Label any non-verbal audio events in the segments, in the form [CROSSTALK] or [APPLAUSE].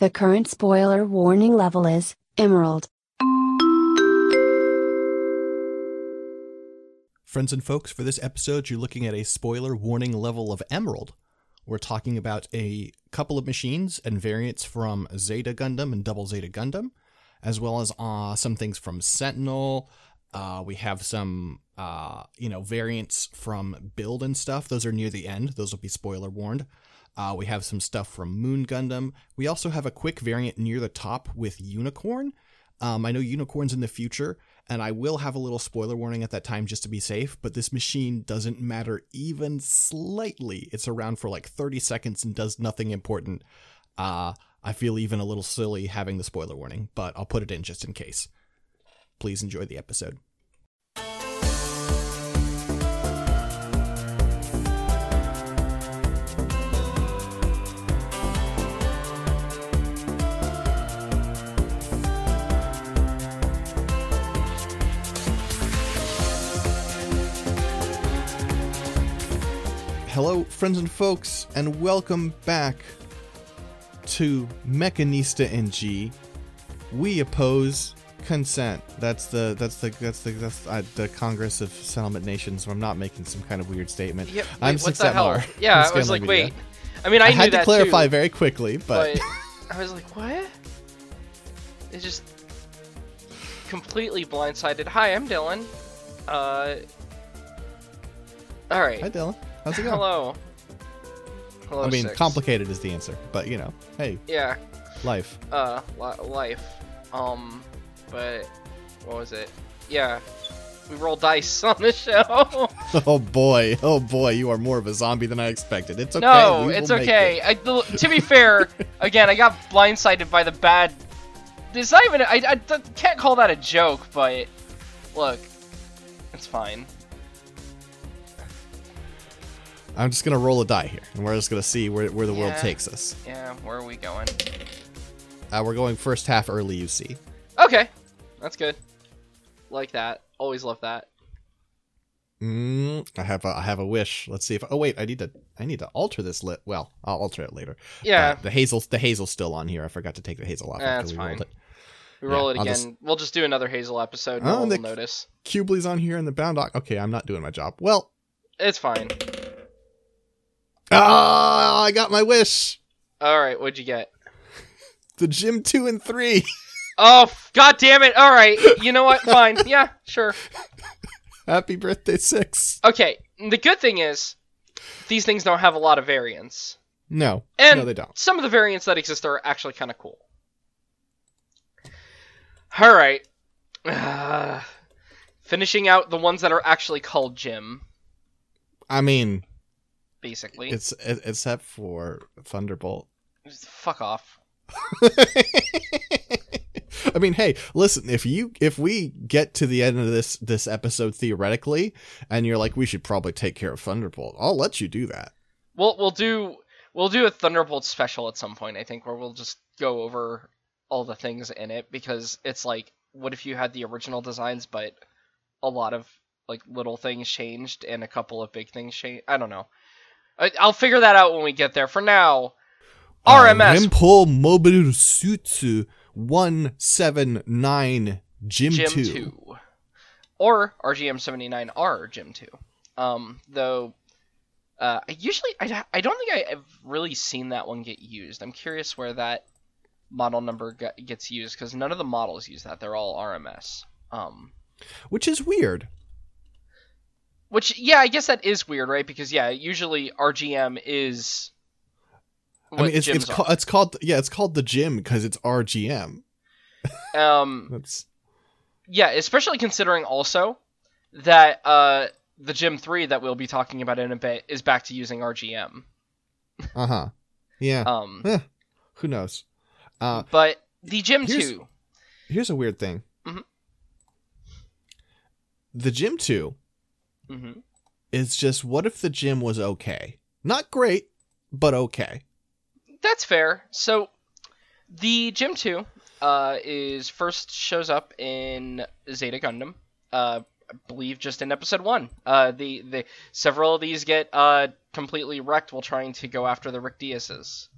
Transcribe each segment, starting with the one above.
The current spoiler warning level is Emerald. Friends and folks, for this episode, you're looking at a spoiler warning level of Emerald. We're talking about a couple of machines and variants from Zeta Gundam and Double Zeta Gundam, as well as uh, some things from Sentinel. Uh, we have some, uh, you know, variants from Build and stuff. Those are near the end. Those will be spoiler warned. Uh, we have some stuff from Moon Gundam. We also have a quick variant near the top with Unicorn. Um, I know Unicorn's in the future, and I will have a little spoiler warning at that time just to be safe, but this machine doesn't matter even slightly. It's around for like 30 seconds and does nothing important. Uh, I feel even a little silly having the spoiler warning, but I'll put it in just in case. Please enjoy the episode. Hello, friends and folks, and welcome back to Mechanista NG. We oppose consent. That's the that's the that's the that's uh, the Congress of Settlement Nations. I'm not making some kind of weird statement. Yep, I'm wait, what the hell? [LAUGHS] Yeah, I was like, Media. wait. I mean, I, I, had to clarify too, very quickly, but, but I was like, what? It just completely blindsided. Hi, I'm Dylan. Uh, all right. hi Dylan, how's it going? Hello. Hello. I mean, Six. complicated is the answer, but you know, hey, Yeah. life. Uh, li- life. Um, but what was it? Yeah. We roll dice [LAUGHS] on the show. [LAUGHS] Oh boy, oh boy, you are more of a zombie than I expected. It's okay. no, it's okay. it. I, the- to be fair, [LAUGHS] again, I got blindsided by the bad. It's not even. I. I can't call that a joke, but look, it's fine. I'm just gonna roll a die here, and we're just gonna see where, where the world takes us. Yeah, where are we going? Uh, we're going first half early, you see. Okay, that's good. Like that. Always love that. Mm, I have a, I have a wish. Let's see if. Oh wait, I need to I need to alter this lit. Well, I'll alter it later. Yeah, Uh, the hazel the hazel's still on here. I forgot to take the hazel off. Eh, that's we rolled fine. it. we roll yeah, it again. just- We'll just do another Hazel episode. Oh, No one the- will notice. Qubeley's on here and the bound. Okay, I'm not doing my job. Well, It's fine. Ah, I got my wish. All right, what'd you get? The gym two and three. [LAUGHS] Oh, god damn it! All right, you know what? Fine. [LAUGHS] Yeah, sure. Happy birthday six. Okay. The good thing is, these things don't have a lot of variants. No, And no, they don't. some of the variants that exist are actually kind of cool. All right. [SIGHS] finishing out the ones that are actually called Jim, I mean, basically. it's it, except for Thunderbolt. Fuck off. [LAUGHS] I mean, hey, listen, if you if we get to the end of this this episode theoretically and you're like we should probably take care of Thunderbolt, I'll let you do that. We'll we'll do we'll do a Thunderbolt special at some point. I think where we'll just go over all the things in it because it's like, what if you had the original designs, but a lot of like little things changed and a couple of big things changed. I don't know. I'll figure that out when we get there. For now, RMS Uh, Renpol Mobile Sutsu 179 Gym, Gym 2. 2. Or RGM79R Gym 2. Um, though, uh, I usually, I, I don't think I have really seen that one get used. I'm curious where that model number get, gets used, because none of the models use that. They're all RMS. Um, Which is weird. Which, yeah, I guess that is weird, right? Because, yeah, usually RGM is. I mean, it's it's, ca- it's called yeah, it's called the gym because it's RGM. Um, [LAUGHS] That's Yeah, especially considering also that uh, the Gym 3 that we'll be talking about in a bit is back to using RGM. uh huh. Yeah. Um, Eh, who knows? Uh, but the Gym here's- 2, here's a weird thing. Mhm. The gym two hmm is just what if the gym was okay? Not great, but okay. that's fair. So the Gym 2 uh, is first shows up in Zeta Gundam. Uh, I believe just in episode one. Uh, the the several of these get uh completely wrecked while trying to go after the Rick Dias's.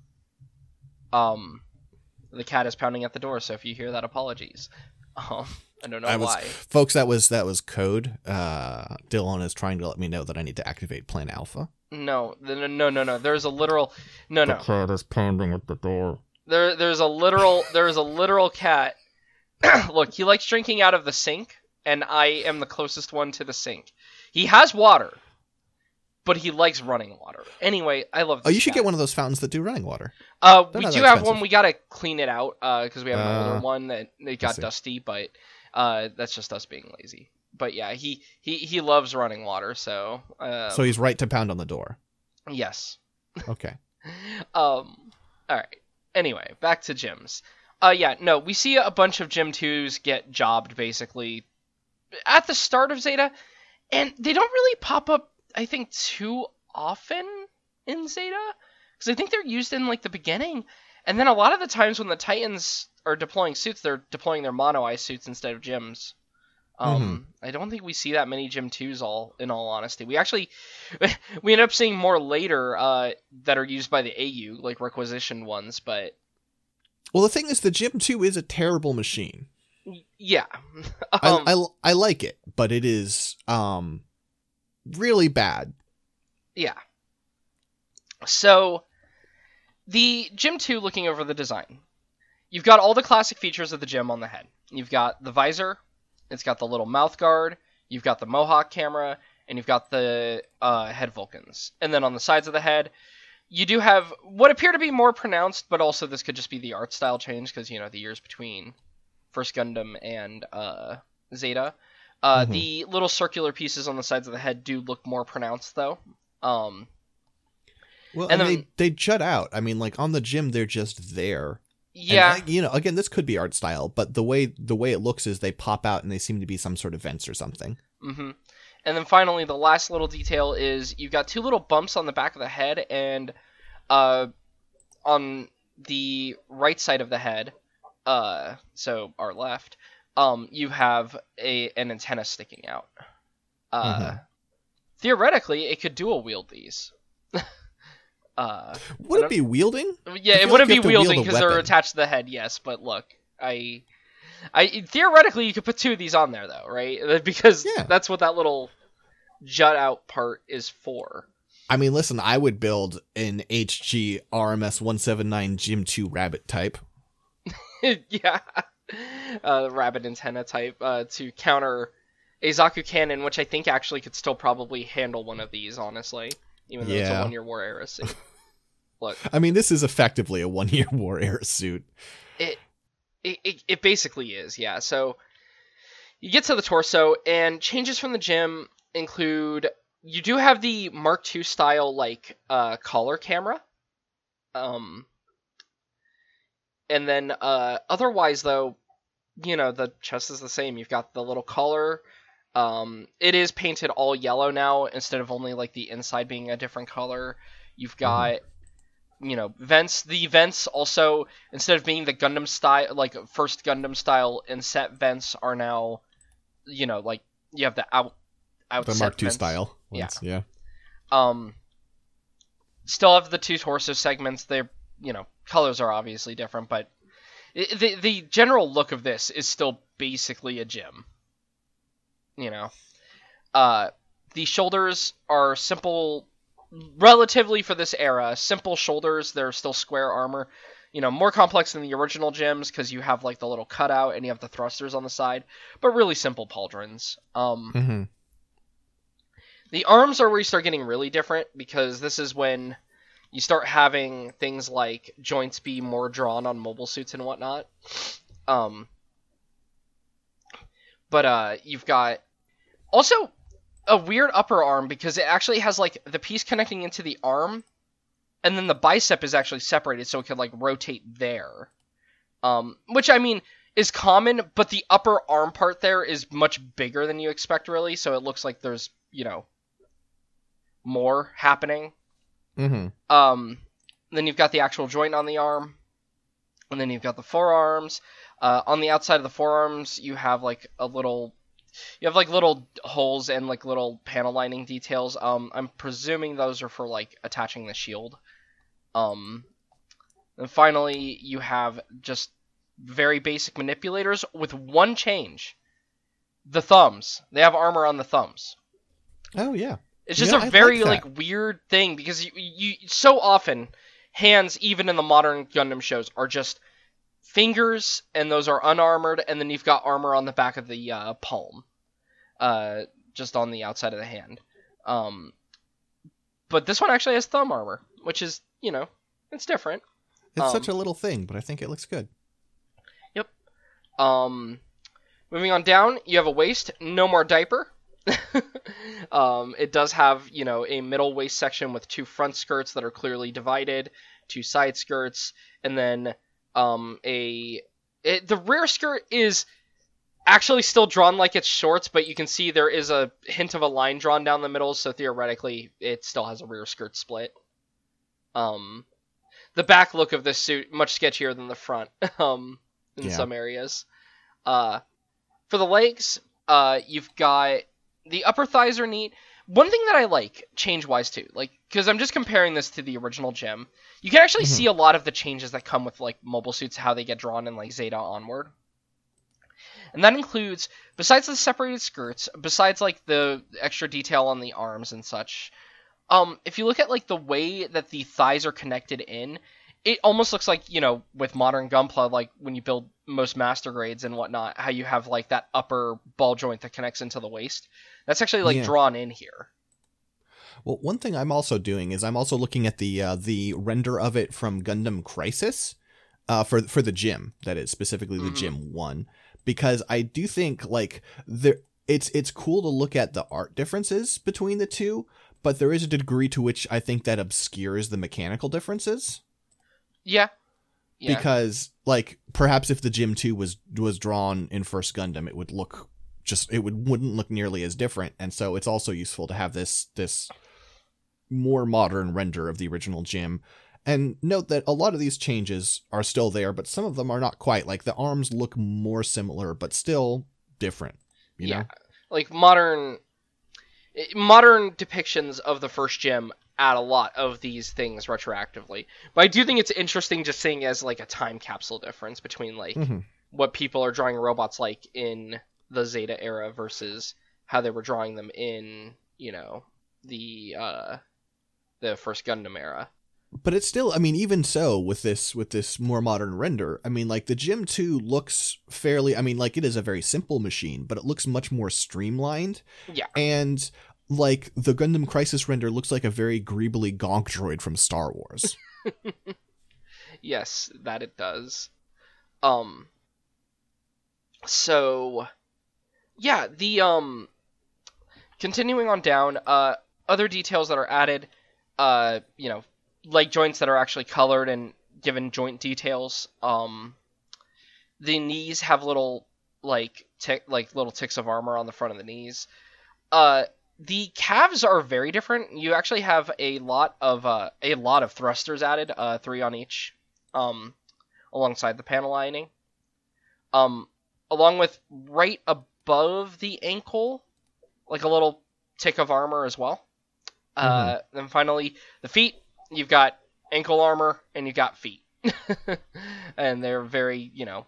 Um, The cat is pounding at the door, so if you hear that, apologies. Um, I don't know I was, why. folks. That was that was code. Uh, Dylan is trying to let me know that I need to activate Plan Alpha. No, no, no, no, no. There's a literal. No, no. cat is pounding at the door. There, there's a literal. There is a literal cat. [CLEARS THROAT] Look, he likes drinking out of the sink, and I am the closest one to the sink. He has water, but he likes running water. Anyway, I love. Oh, you should cat. get one of those fountains that do running water. Uh, They're we do have expensive. one. We gotta clean it out because we have an Uh, older one that it got dusty, but uh, that's just us being lazy. But yeah, he he he loves running water, so uh, so he's right to pound on the door. yes. Okay. [LAUGHS] Um. All right. Anyway, back to gyms. Uh, yeah, no, we see a bunch of Gym twos get jobbed basically at the start of Zeta, and they don't really pop up. I think too often in Zeta because I think they're used in like the beginning, and then a lot of the times when the Titans are deploying suits, they're deploying their mono eye suits instead of gyms. Um, I don't think we see that many Gym twos. All in all honesty, we actually [LAUGHS] we end up seeing more later uh, that are used by the AU, like requisition ones. But Well, the thing is, the Gym Two is a terrible machine. yeah, [LAUGHS] um, I, I I like it, but it is um really bad. Yeah. So, the Gym 2, looking over the design, you've got all the classic features of the Gym on the head. You've got the visor, it's got the little mouth guard, you've got the Mohawk camera, and you've got the uh, head Vulcans. And then on the sides of the head, you do have what appear to be more pronounced, but also this could just be the art style change because, you know, the years between First Gundam and uh, Zeta. Uh, Mhm. The little circular pieces on the sides of the head do look more pronounced, though. Um, Well, And and, then- they they jut out. I mean, like on the gym, they're just there. Yeah, uh, you know, again, this could be art style, but the way the way it looks is they pop out and they seem to be some sort of vents or something. hmm And then finally, the last little detail is you've got two little bumps on the back of the head, and uh, on the right side of the head, uh, so our left, um, you have a an antenna sticking out. Uh, Mhm. Theoretically, it could dual wield these. [LAUGHS] uh, Would it be wielding? yeah, it wouldn't like be have to wield wielding because they're attached to the head. Yes, but look, I, I theoretically you could put two of these on there though, right? [LAUGHS] Because Yeah. that's what that little jut out part is for. I mean, listen, I would build an HG RMS 179 Gym 2 Rabbit type. [LAUGHS] yeah, uh, rabbit antenna type uh, to counter a Zaku cannon, which I think actually could still probably handle one of these, honestly, even though it's a Yeah. one-year war era suit. [LAUGHS] Look, I mean, this is effectively a one year [LAUGHS] war era suit. it, it it basically is, yeah. So you get to the torso, and changes from the gym include you do have the Mark II style like uh, collar camera, um, and then uh, otherwise though, you know the chest is the same. You've got the little collar. Um, it is painted all yellow now instead of only like the inside being a different color. You've got you know vents the vents also instead of being the gundam style like first gundam style inset vents are now you know like you have the out outset The Mark II vents. style. Yeah. ones, Yeah. um still have the two torso segments they're you know colors are obviously different but the the general look of this is still basically a gym you know. Uh the shoulders are simple relatively for this era simple shoulders they're still square armor. You know more complex than the original gyms because you have like the little cutout and you have the thrusters on the side but really simple pauldrons. Um hmm the arms are where you start getting really different because this is when you start having things like joints be more drawn on mobile suits and whatnot. Um, but uh, you've got also a weird upper arm because it actually has like the piece connecting into the arm, and then the bicep is actually separated so it can like rotate there. Um, which I mean is common, but the upper arm part there is much bigger than you expect, really. So it looks like there's you know more happening. hmm Um, then you've got the actual joint on the arm, and then you've got the forearms. Uh, on the outside of the forearms, you have like a little, you have like little holes and like little panel lining details. Um, I'm presuming those are for like attaching the shield. Um, And finally, you have just very basic manipulators with one change. The thumbs. They have armor on the thumbs. Oh yeah. It's just Yeah, a like very that. like weird thing because you, you so often hands even in the modern Gundam shows are just fingers and those are unarmored and then you've got armor on the back of the uh, palm. Uh just on the outside of the hand. Um but this one actually has thumb armor, which is, you know, it's different. It's Um, such a little thing, but I think it looks good. Yep. Um, moving on down, you have a waist, no more diaper. [LAUGHS] um, it does have, you know, a middle waist section with two front skirts that are clearly divided, two side skirts, and then um, a it, the rear skirt is actually still drawn like it's shorts, but you can see there is a hint of a line drawn down the middle, so theoretically it still has a rear skirt split. Um, the back look of this suit much sketchier than the front. [LAUGHS] um, in Yeah. some areas. Uh, for the legs, uh, you've got the upper thighs are neat. One thing that I like change wise too, like because I'm just comparing this to the original gem, you can actually Mhm. see a lot of the changes that come with like mobile suits, how they get drawn in like Zeta onward. And that includes, besides the separated skirts, besides like the extra detail on the arms and such, um, if you look at like the way that the thighs are connected in, it almost looks like you know with modern gunpla like when you build most master grades and whatnot how you have like that upper ball joint that connects into the waist that's actually like Yeah. drawn in here. Well, one thing I'm also doing is I'm also looking at the uh, the render of it from Gundam Crisis, uh, for for the gym. That is specifically the Mhm. gym one, because I do think like there it's it's cool to look at the art differences between the two, but there is a degree to which I think that obscures the mechanical differences. Yeah. Yeah. Because like perhaps if the gym 2 was was drawn in first Gundam it would look just it would wouldn't look nearly as different. And so it's also useful to have this this more modern render of the original gym. And note that a lot of these changes are still there but some of them are not quite. Like the arms look more similar but still different you yeah. know? Like modern eh, modern depictions of the first gem add a lot of these things retroactively. But i do think it's interesting just seeing as like a time capsule difference between like Mhm. what people are drawing robots like in the Zeta era versus how they were drawing them in, you know, the uh the first Gundam era. but it's still i mean even so with this with this more modern render i mean like the gym 2 looks fairly i mean like it is a very simple machine but it looks much more streamlined Yeah. and like the gundam crisis render looks like a very greebly gonk droid from star wars [LAUGHS] Yes, that it does. Um so yeah, the um continuing on down, uh other details that are added, uh, you know, leg joints that are actually colored and given joint details. Um the knees have little like tick like little ticks of armor on the front of the knees. Uh the calves are very different. You actually have a lot of uh, a lot of thrusters added, uh, three on each, um, alongside the panel lining. Um, along with right above the ankle, like a little tick of armor as well. Uh, then finally, the feet. You've got ankle armor and you've got feet, [LAUGHS] and they're very, you know,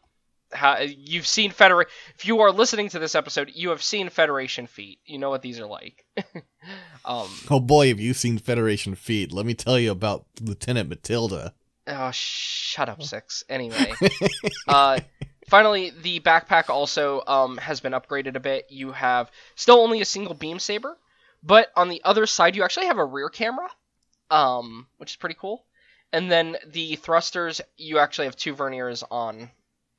how you've seen Federation. If you are listening to this episode, you have seen Federation feet. You know what these are like. [LAUGHS] um, oh boy have you seen federation feet let me tell you about lieutenant matilda Oh, shut up, six. Anyway, [LAUGHS] uh, finally, the backpack also um, has been upgraded a bit. You have still only a single beam saber, but on the other side, you actually have a rear camera, um, which is pretty cool. And then the thrusters, you actually have two verniers on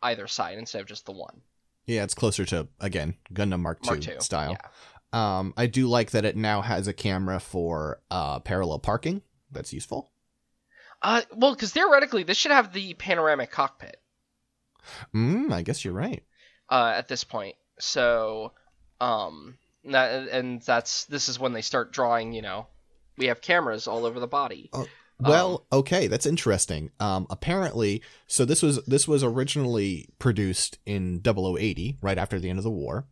either side instead of just the one. yeah it's closer to again gundam mark II, Mark II style Yeah. um i do like that it now has a camera for uh parallel parking that's useful Uh, well, because theoretically, this should have the panoramic cockpit. Mm, i guess you're right uh, at this point. So, um, that, and that's this is when they start drawing. You know, we have cameras all over the body. Well, okay, that's interesting. Um, apparently, so this was this was originally produced in 0080, right after the end of the war.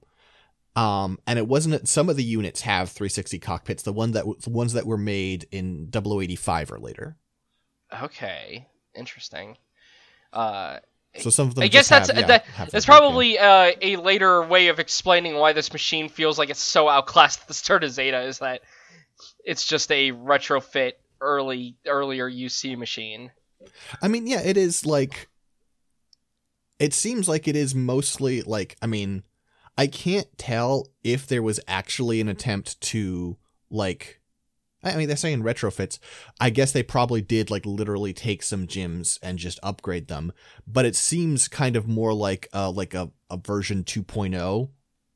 Um, and it wasn't. Some of the units have 360 cockpits. The one that the ones that were made in 0085 or later. Okay. interesting. Uh, So some of them. I just guess that's have, yeah, that, that's them built I guess in. that's Some of them that, just have- yeah, that's have them that's built in. probably uh, a later way of explaining why this machine feels like it's so outclassed [LAUGHS] the start Zeta is that it's just a retrofit early earlier UC machine. I mean, yeah, it is like. It seems like it is mostly like. I mean, I can't tell if there was actually an attempt to like. I mean, they're saying retrofits. I guess they probably did like literally take some gyms and just upgrade them. But it seems kind of more like uh like a, a version 2.0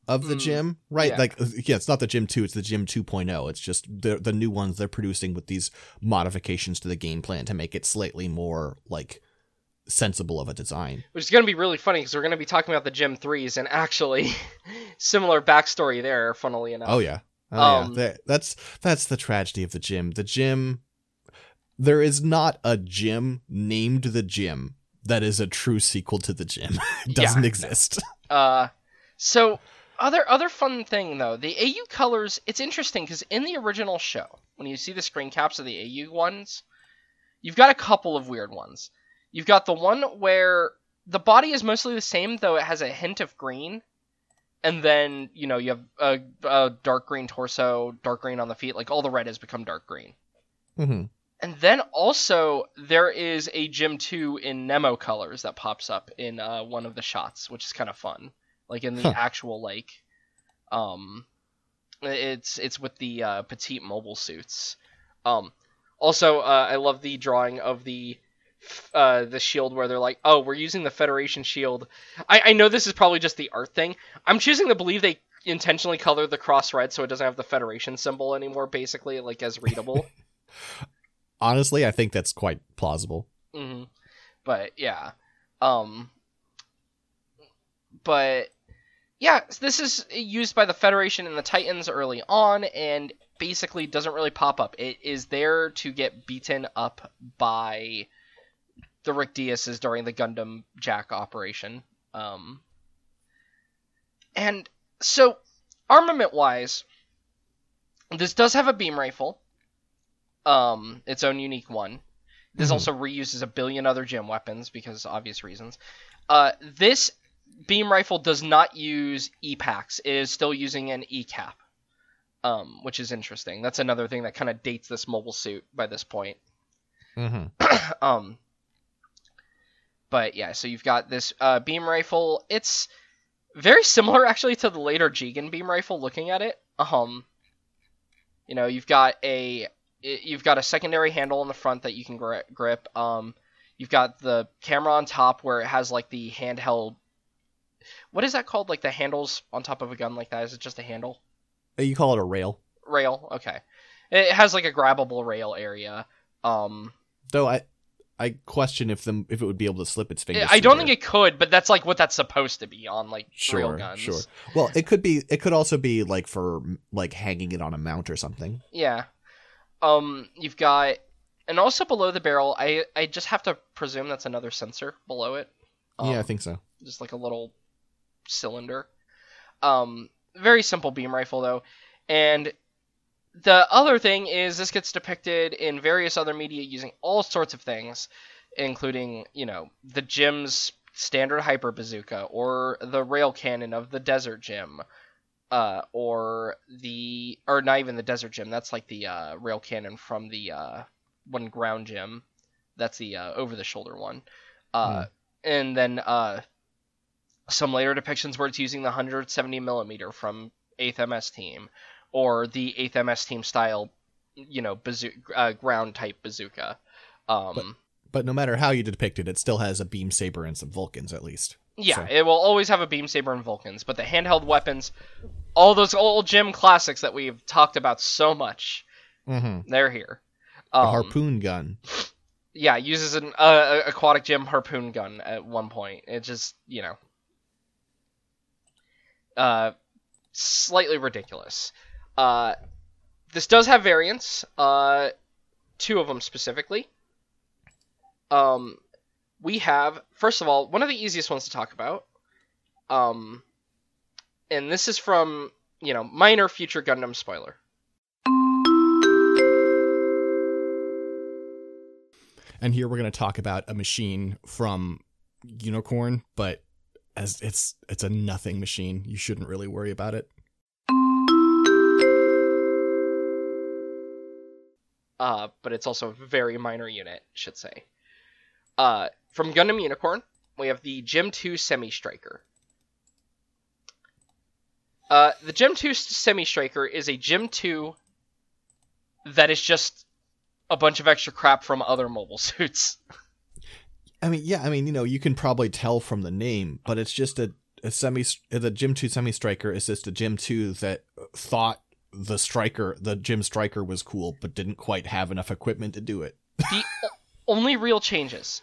of the Mm, gym, right? yeah. Like uh, yeah, it's not the gym 2, it's the gym 2.0. It's just the the new ones they're producing with these modifications to the game plan to make it slightly more like sensible of a design. Which is going to be really funny because we're going to be talking about the Gym 3s, and actually, [LAUGHS] similar backstory there, funnily enough. Oh yeah. Oh Um, yeah. That- that's that's the tragedy of the gym. The gym there is not a gym named the gym that is a true sequel to the gym. [LAUGHS] it doesn't Yeah. exist. [LAUGHS] Uh, so other other fun thing though, the AU colors. It's interesting because in the original show, when you see the screen caps of the AU ones, you've got a couple of weird ones. You've got the one where the body is mostly the same, though it has a hint of green, and then you know you have a, a dark green torso, dark green on the feet. Like all the red has become dark green. hmm And then also there is a Gym 2 in Nemo colors that pops up in uh, one of the shots, which is kind of fun. Like in the Huh. actual like um it's it's with the uh, petite mobile suits. Um also uh, I love the drawing of the uh, the shield where they're like, "Oh, we're using the Federation shield." I, I know this is probably just the art thing. I'm choosing to believe they intentionally colored the cross red so it doesn't have the Federation symbol anymore, basically, like as readable. [LAUGHS] Honestly, I think that's quite plausible. hmm But yeah, um, but yeah, this is used by the Federation and the Titans early on, and basically doesn't really pop up. It is there to get beaten up by the Rick Dias's during the Gundam Jack operation. Um, and so, armament wise, this does have a beam rifle, um, its own unique one. This Mhm. also reuses a billion other gem weapons because obvious reasons. Uh, this beam rifle does not use E-packs. It is still using an E-cap, um, which is interesting. That's another thing that kind of dates this mobile suit by this point. hmm [CLEARS THROAT] um, but yeah, so you've got this uh, beam rifle. It's very similar [LAUGHS] actually to the later Jegan beam rifle. Looking at it, um, you know, you've got a you've got a secondary handle in the front that you can gri- grip. Um, you've got the camera on top where it has like the handheld. What is that called? Like the handles on top of a gun like that? Is it just a handle? You call it a rail, Rail. Okay. It has like a grabbable rail area. Um, though. I I question if them if it would be able to slip its fingers. I don't think it could, but that's like what that's supposed to be on like Sure, real guns. sure. Well, it could be. It could also be like for like hanging it on a mount or something. Yeah. Um, you've got, and also below the barrel, I I just have to presume that's another sensor below it. Um, yeah, I think so. just like a little cylinder. Um, very simple beam rifle though, and the other thing is this gets depicted in various other media using all sorts of things, including you know the gym's standard hyper bazooka or the rail cannon of the desert gym. Uh, or the, or not even the desert gym. That's like the uh, rail cannon from the uh, one ground gym. That's the uh, over the shoulder one. Uh, and then uh, some later depictions where it's using the 170 millimeter from 8th MS team, or the 8th MS team style, you know, bazoo- uh, ground type bazooka. Um, But no matter how you depict it, it still has a beam saber and some Vulcans at least. yeah, so- it will always have a beam saber and Vulcans, but the handheld weapons, all those old gym classics that we've talked about so much, Mm-hmm. they're here. The Um, harpoon gun. yeah, uses an uh, aquatic gym harpoon gun at one point. It just, you know, uh, slightly ridiculous. Uh, this does have variants. Uh, two of them specifically. Um, we have first of all one of the easiest ones to talk about. Um, and this is from you know minor future Gundam spoiler. And here we're going to talk about a machine from Unicorn, but as it's it's a nothing machine. You shouldn't really worry about it. Uh, but it's also a very minor unit, should say. Uh, from Gundam Unicorn, we have the Gem 2 Semi Striker. Uh, the Gem 2 Semi Striker is a Gem 2 that is just a bunch of extra crap from other mobile [LAUGHS] suits. I mean, yeah, I mean, you know, you can probably tell from the name, but it's just a, a semi, the Gem 2 Semi Striker is just a Gem 2 that thought the Striker, the Gem Striker was cool, but didn't quite have enough equipment to do it. The only real changes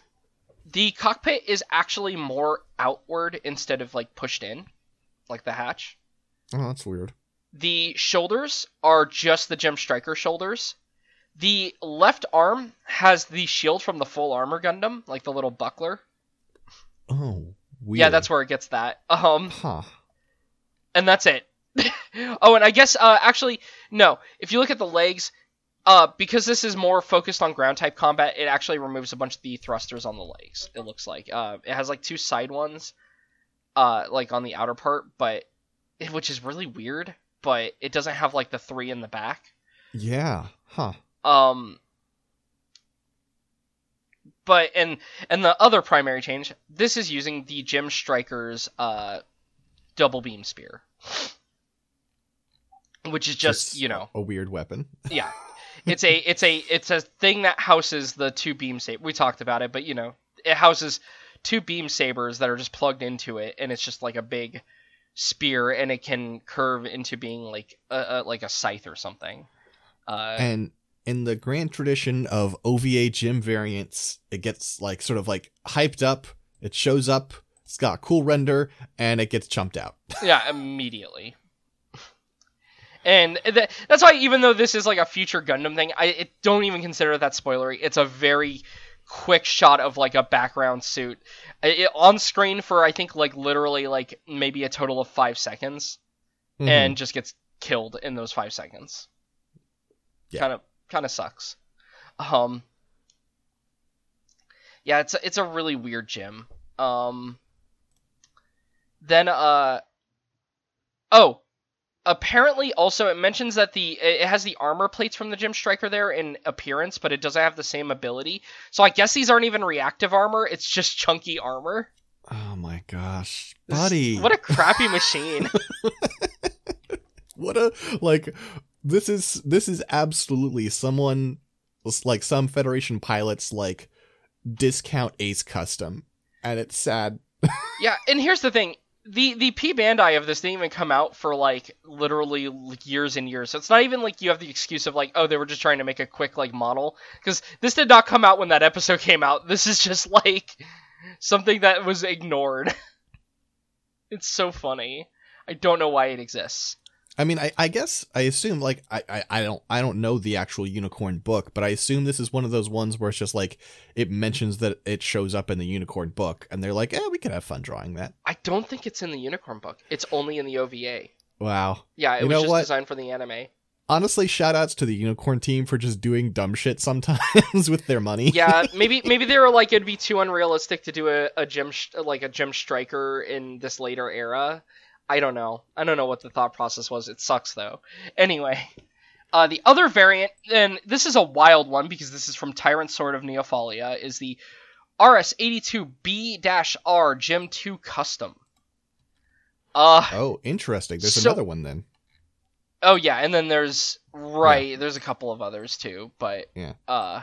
the cockpit is actually more outward instead of like pushed in, like the hatch. Oh, that's weird. The shoulders are just the Gem Striker shoulders. The left arm has the shield from the full armor Gundam, like the little buckler. Oh, weird. Yeah, that's where it gets that. Um, Huh. and that's it. [LAUGHS] oh, and I guess uh, actually no. If you look at the legs, uh, because this is more focused on ground type combat, it actually removes a bunch of the thrusters on the legs. It looks like uh, it has like two side ones, uh, like on the outer part, but which is really weird. But it doesn't have like the three in the back. Yeah. Huh. Um, but and and the other primary change, this is using the Gem Striker's uh, double beam spear, which is just you know a weird weapon. yeah [LAUGHS] it's a it's a it's a thing that houses the two beam saber we talked about it but you know it houses two beam sabers that are just plugged into it and it's just like a big spear and it can curve into being like a, a like a scythe or something uh And in the grand tradition of OVA gym variants, it gets like sort of like hyped up. It shows up. It's got a cool render, and it gets chumped out. [LAUGHS] yeah immediately and th- that's why even though this is like a future gundam thing i it, don't even consider that spoilery. It's a very quick shot of like a background suit. It, on screen for i think like literally like maybe a total of five seconds. Mhm. and just gets killed in those five seconds. Yeah. kind of kind of sucks. Um yeah it's a, it's a really weird gym um then uh oh apparently also it mentions that the it has the armor plates from the gym striker there in appearance but it doesn't have the same ability so i guess these aren't even reactive armor it's just chunky armor oh my gosh, This buddy! what a crappy machine [LAUGHS] what a like. This is this is absolutely someone like some Federation pilots like discount Ace Custom, and it's sad. [LAUGHS] yeah and here's the thing the the p bandai of this didn't even come out for like literally years and years. So it's not even like you have the excuse of like oh they were just trying to make a quick like model. Because this did not come out when that episode came out. [LAUGHS] This is just like something that was ignored. [LAUGHS] It's so funny. I don't know why it exists I mean, I, I guess I assume like I, I, I don't I don't know the actual unicorn book, but I assume this is one of those ones where it's just like it mentions that it shows up in the unicorn book, and they're like, eh, we could have fun drawing that. i don't think it's in the unicorn book it's only in the ova Wow. yeah it You was just what? designed for the anime Honestly, shout outs to the unicorn team for just doing dumb shit sometimes [LAUGHS] with their money. yeah, [LAUGHS] maybe maybe they were like it'd be too unrealistic to do a, a gem sh- like a gym striker in this later era. I don't know. I don't know what the thought process was. It sucks though. Anyway, uh, the other variant, and this is a wild one because this is from Tyrant Sword of Neofalia, is the RS82B-R Gem 2 Custom. Uh, Oh, interesting. There's So- another one then. Oh yeah, and then there's right, there's a couple of others too, but Yeah. uh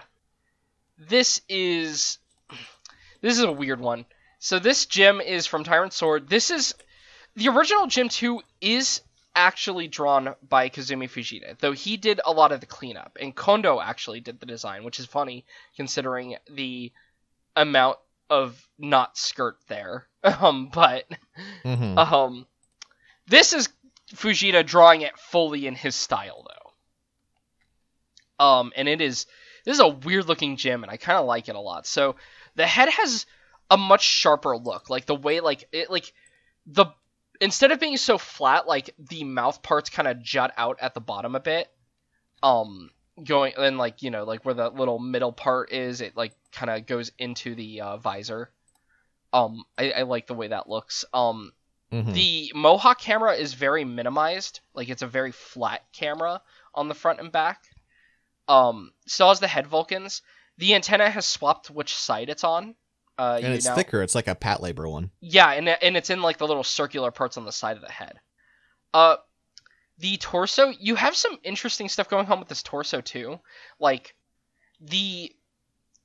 this is this is a weird one. So this gem is from Tyrant Sword. This is the original Gem 2 is actually drawn by Kazumi Fujita, though he did a lot of the cleanup, and Kondo actually did the design, which is funny considering the amount of not skirt there. [LAUGHS] Um, but Mhm. um, this is Fujita drawing it fully in his style, though. Um, and it is this is a weird looking gym, and I kind of like it a lot. So the head has a much sharper look, like the way like it like the instead of being so flat, like the mouth parts kind of jut out at the bottom a bit. Um, going and like you know like where the little middle part is, it like kind of goes into the uh, visor. Um, I, I like the way that looks. Um, Mhm. the Mohawk camera is very minimized. Like it's a very flat camera on the front and back. Um, still has the head Vulcans. The antenna has swapped which side it's on. Uh, and it's now- thicker. It's like a Patlabor one. Yeah, and and it's in like the little circular parts on the side of the head. Uh, the torso, you have some interesting stuff going on with this torso too. Like the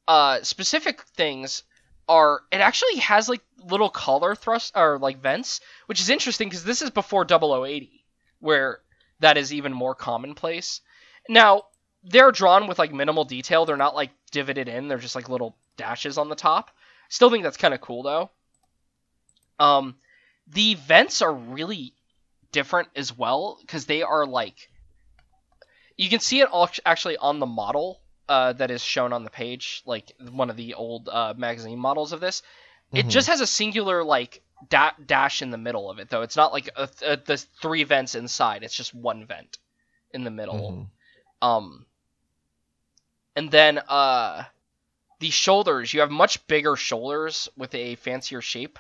uh specific things are it actually has like little collar thrust or like vents, which is interesting because this is before 0080, where that is even more commonplace. Now they're drawn with like minimal detail. They're not like divoted in. They're just like little dashes on the top. Still think that's kind of cool though. Um, the vents are really different as well because they are like you can see it all actually on the model uh, that is shown on the page, like one of the old uh, magazine models of this. It Mhm. just has a singular like da- dash in the middle of it, though. It's not like a, a, the three vents inside. It's just one vent in the middle. Mhm. Um, and then uh, the shoulders. You have much bigger shoulders with a fancier shape.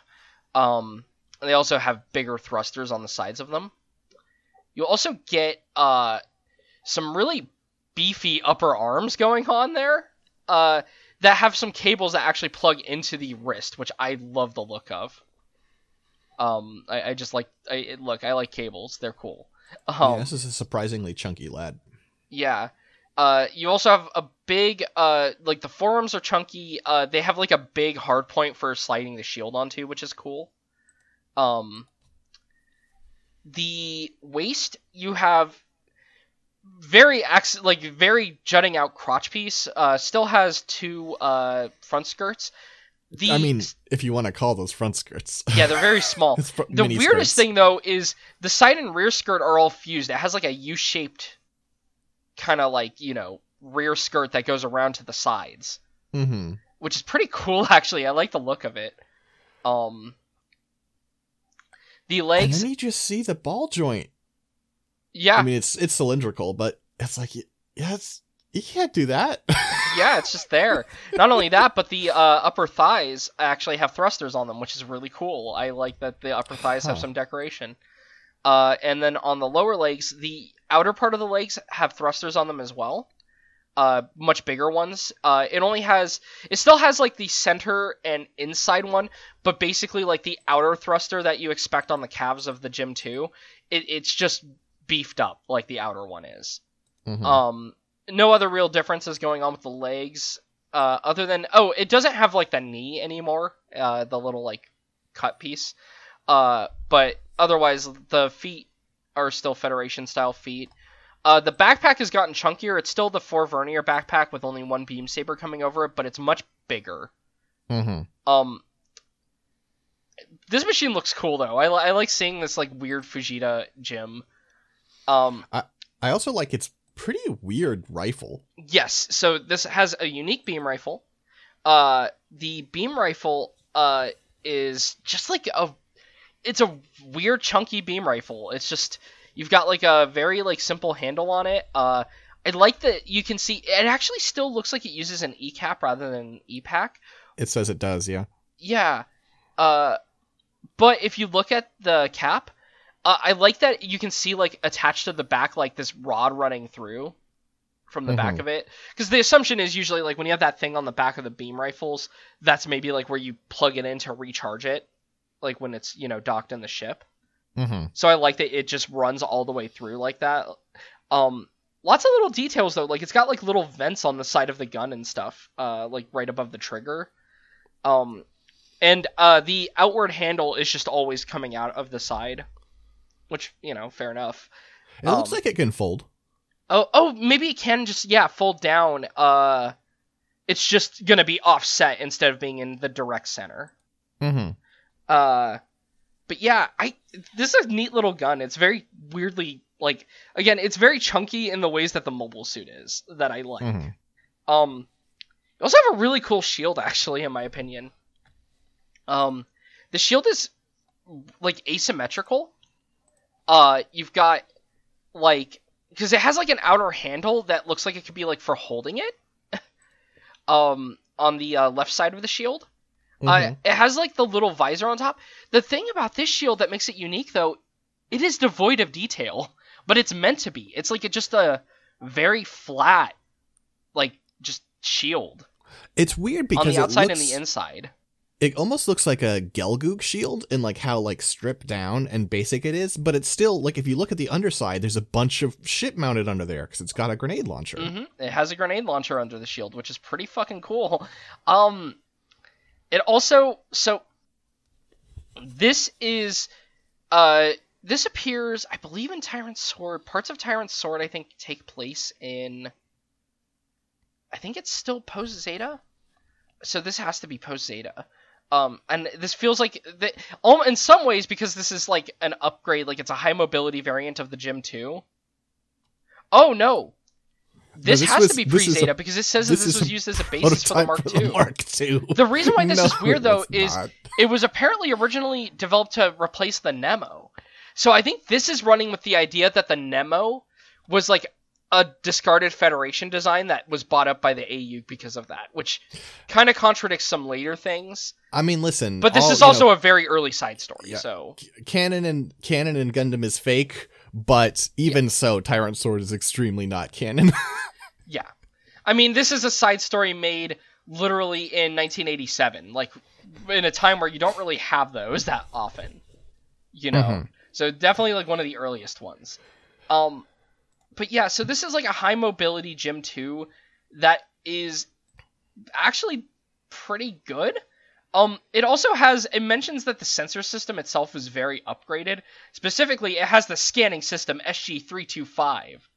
Um, and they also have bigger thrusters on the sides of them. You also get uh, some really beefy upper arms going on there. Uh, that have some cables that actually plug into the wrist, which I love the look of. Um, I, I just like I look. I like cables; they're cool. Um, yeah, this is a surprisingly chunky lad. yeah. Uh, you also have a big, uh, like the forearms are chunky. Uh, they have like a big hard point for sliding the shield onto, which is cool. Um, the waist, you have very ac- like very jutting out crotch piece. Uh, still has two uh front skirts. The I mean, if you want to call those front skirts. yeah, they're very small. [LAUGHS] Fr- The weirdest skirts. thing though is the side and rear skirt are all fused. It has like a U-shaped kind of like, you know, rear skirt that goes around to the sides, Mhm. which is pretty [LAUGHS] cool actually. I like the look of it. Um the And legs, then you just see the ball joint. yeah, I mean, it's it's cylindrical, but it's like, yeah, it's you can't do that. [LAUGHS] yeah, it's just there. Not only that, but the uh, upper thighs actually have thrusters on them, which is really cool. I like that the upper thighs have some decoration. Uh, and then on the lower legs, the outer part of the legs have thrusters on them as well. Uh, much bigger ones. Uh, it only has, it still has like the center and inside one, but basically like the outer thruster that you expect on the calves of the Gym 2, it, it's just beefed up like the outer one is. Mhm. Um, no other real differences going on with the legs, uh, other than oh, it doesn't have like the knee anymore, uh, the little like cut piece. Uh, but otherwise, the feet are still Federation style feet. Uh, the backpack has gotten chunkier. It's still the four vernier backpack with only one beam saber coming over it, but it's much bigger. Mm-hmm. Um, this machine looks cool though. I, I like seeing this like weird Fujita gym. Um, I I also like its pretty weird rifle. Yes, so this has a unique beam rifle. Uh, the beam rifle uh is just like a, it's a weird chunky beam rifle. It's just you've got like a very like simple handle on it. Uh, I like that you can see it actually still looks like it uses an E cap rather than an E pack. It says it does, yeah. Yeah. Uh, but if you look at the cap, uh, I like that you can see like attached to the back like this rod running through from the back Mhm. of it. Because the assumption is usually like when you have that thing on the back of the beam rifles, that's maybe like where you plug it in to recharge it, like when it's you know docked in the ship. Mm-hmm. So I like that it just runs all the way through like that. Um, lots of little details though. Like it's got like little vents on the side of the gun and stuff. Uh, like right above the trigger. Um, and uh, the outward handle is just always coming out of the side, which you know, fair enough. It looks Um, like it can fold. Oh, oh, maybe it can just yeah fold down. Uh, it's just gonna be offset instead of being in the direct center. Mm-hmm. Uh, but yeah, I this is a neat little gun. It's very weirdly like again, it's very chunky in the ways that the mobile suit is that I like. Mhm. Um, you also have a really cool shield, actually, in my opinion. Um, the shield is like asymmetrical. Uh, you've got like because it has like an outer handle that looks like it could be like for holding it. [LAUGHS] um, on the uh, left side of the shield. Uh, Mhm. it has like the little visor on top. The thing about this shield that makes it unique, though, it is devoid of detail, but it's meant to be. It's like a, just a very flat, like just shield it's weird because on the outside it looks, and the inside. it almost looks like a Gelgoog shield in like how like stripped down and basic it is, but it's still like if you look at the underside, there's a bunch of shit mounted under there because it's got a grenade launcher. hmm It has a grenade launcher under the shield, which is pretty fucking cool. [LAUGHS] Um, it also so this is uh this appears, I believe, in Tyrant's Sword. Parts of Tyrant's Sword, I think, take place in. I think it's still post Zeta, so this has to be post Zeta. Um, and this feels like the, in some ways because this is like an upgrade, like it's a high mobility variant of the Gym 2. Oh no, this, this has was- to be pre is a- Zeta because it says that this was used as a basis for the Mark for the II. Mark II. The reason why this [LAUGHS] No, is weird though is not. it was apparently originally developed to replace the Nemo. So I think this is running with the idea that the Nemo was like a discarded Federation design that was bought up by the AU because of that, which kind of contradicts some later things. I mean, listen. But this all- is also know, a very early side story, Yeah. so canon and canon and Gundam is fake, but even so, Tyrant Sword is extremely not canon. [LAUGHS] yeah. I mean, this is a side story made literally in 1987, like in a time where you don't really have those that often, you know. Mhm. So definitely like one of the earliest ones. Um, but yeah, so this is like a high mobility Gym 2 that is actually pretty good. Um, it also has it mentions that the sensor system itself is very upgraded. Specifically, it has the scanning system SG325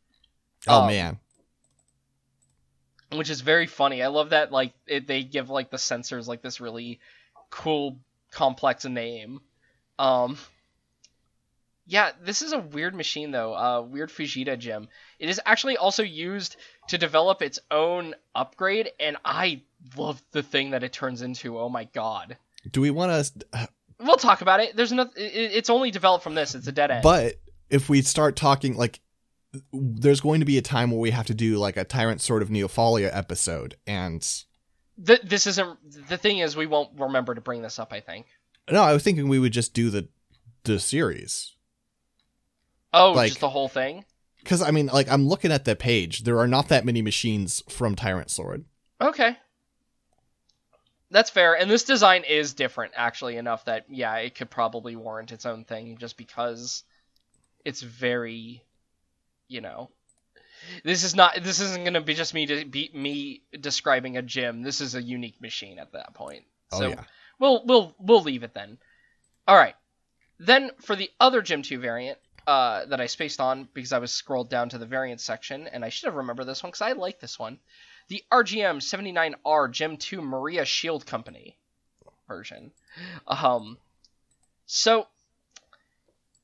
oh Um, man, which is very funny. I love that like it, they give like the sensors like this really cool complex name. Um Yeah, this is a weird machine though. Uh weird Fujita gem. It is actually also used to develop its own upgrade and I love the thing that it turns into. Oh my god. do we want to? Uh, we'll talk about it. There's no it's only developed from this. It's a dead end. But if we start talking like. There's going to be a time where we have to do like a Tyrant Sword of Neofalia episode, and Th- this isn't the thing is we won't remember to bring this up, I think. no, I was thinking we would just do the the series. Oh, Like- just the whole thing? Because I mean, like I'm looking at the page, there are not that many machines from Tyrant Sword. Okay. That's fair. And this design is different, actually, enough that, yeah, it could probably warrant its own thing just because it's very, you know. This is not. This isn't gonna be just me to be me describing a gym. This is a unique machine at that point. Oh so yeah, we'll we'll we'll leave it then. All right. Then for the other Gym 2 variant uh, that I spaced on because I was scrolled down to the variant section, and I should have remembered this one because I like this one. The RGM 79R Gem 2 Maria Shield Company version. Um, so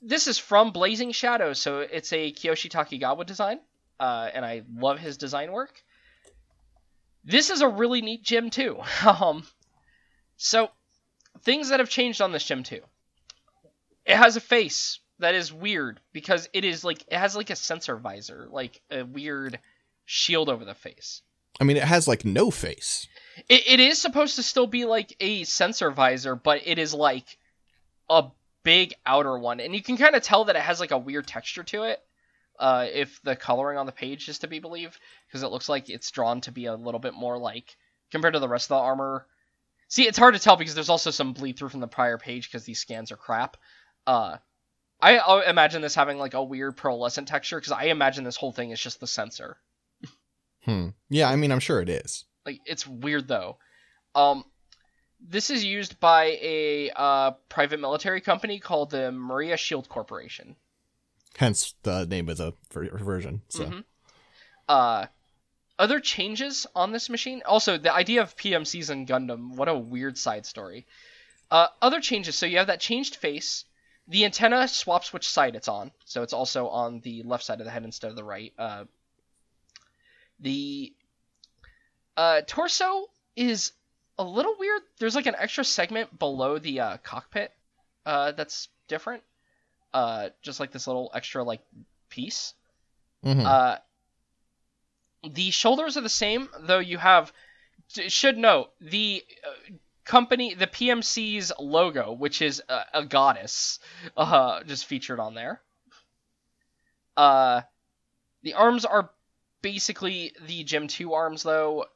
this is from Blazing Shadows, so it's a Kiyoshi Takigawa design, uh, and I love his design work. This is a really neat gym too. [LAUGHS] um, so things that have changed on this gym too. It has a face that is weird because it is like it has like a sensor visor, like a weird shield over the face. I mean, it has like no face. It, it is supposed to still be like a sensor visor, but it is like a big outer one, and you can kind of tell that it has like a weird texture to it. Uh, if the coloring on the page is to be believed, because it looks like it's drawn to be a little bit more like compared to the rest of the armor. See, it's hard to tell because there's also some bleed through from the prior page because these scans are crap. Uh, I, I imagine this having like a weird pearlescent texture because I imagine this whole thing is just the sensor. Hmm. Yeah, I mean, I'm sure it is. Like it's weird though. Um, this is used by a uh, private military company called the Maria Shield Corporation. Hence the name of the ver- version. So Mhm. Uh, other changes on this machine. Also, the idea of PMCs and Gundam. What a weird side story. Uh, other changes. So you have that changed face. The antenna swaps which side it's on. So it's also on the left side of the head instead of the right. Uh, the uh, torso is a little weird. There's like an extra segment below the uh, cockpit uh, that's different. Uh, just like this little extra like piece. Mhm. Uh, the shoulders are the same, though you have. Should note the uh, company, the PMC's logo, which is a, a goddess, uh, just featured on there. Uh, the arms are basically the Gym 2 arms, though.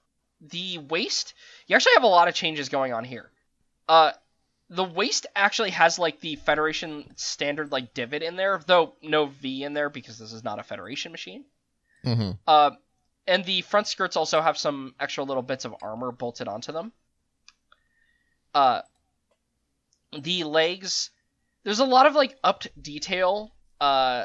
The waist, you actually have a lot of changes going on here. Uh, the waist actually has like the Federation standard like divot in there, though no V in there because this is not a Federation machine. Mhm. Uh, and the front skirts also have some extra little bits of armor bolted onto them. Uh, the legs, there's a lot of like upped detail. Uh,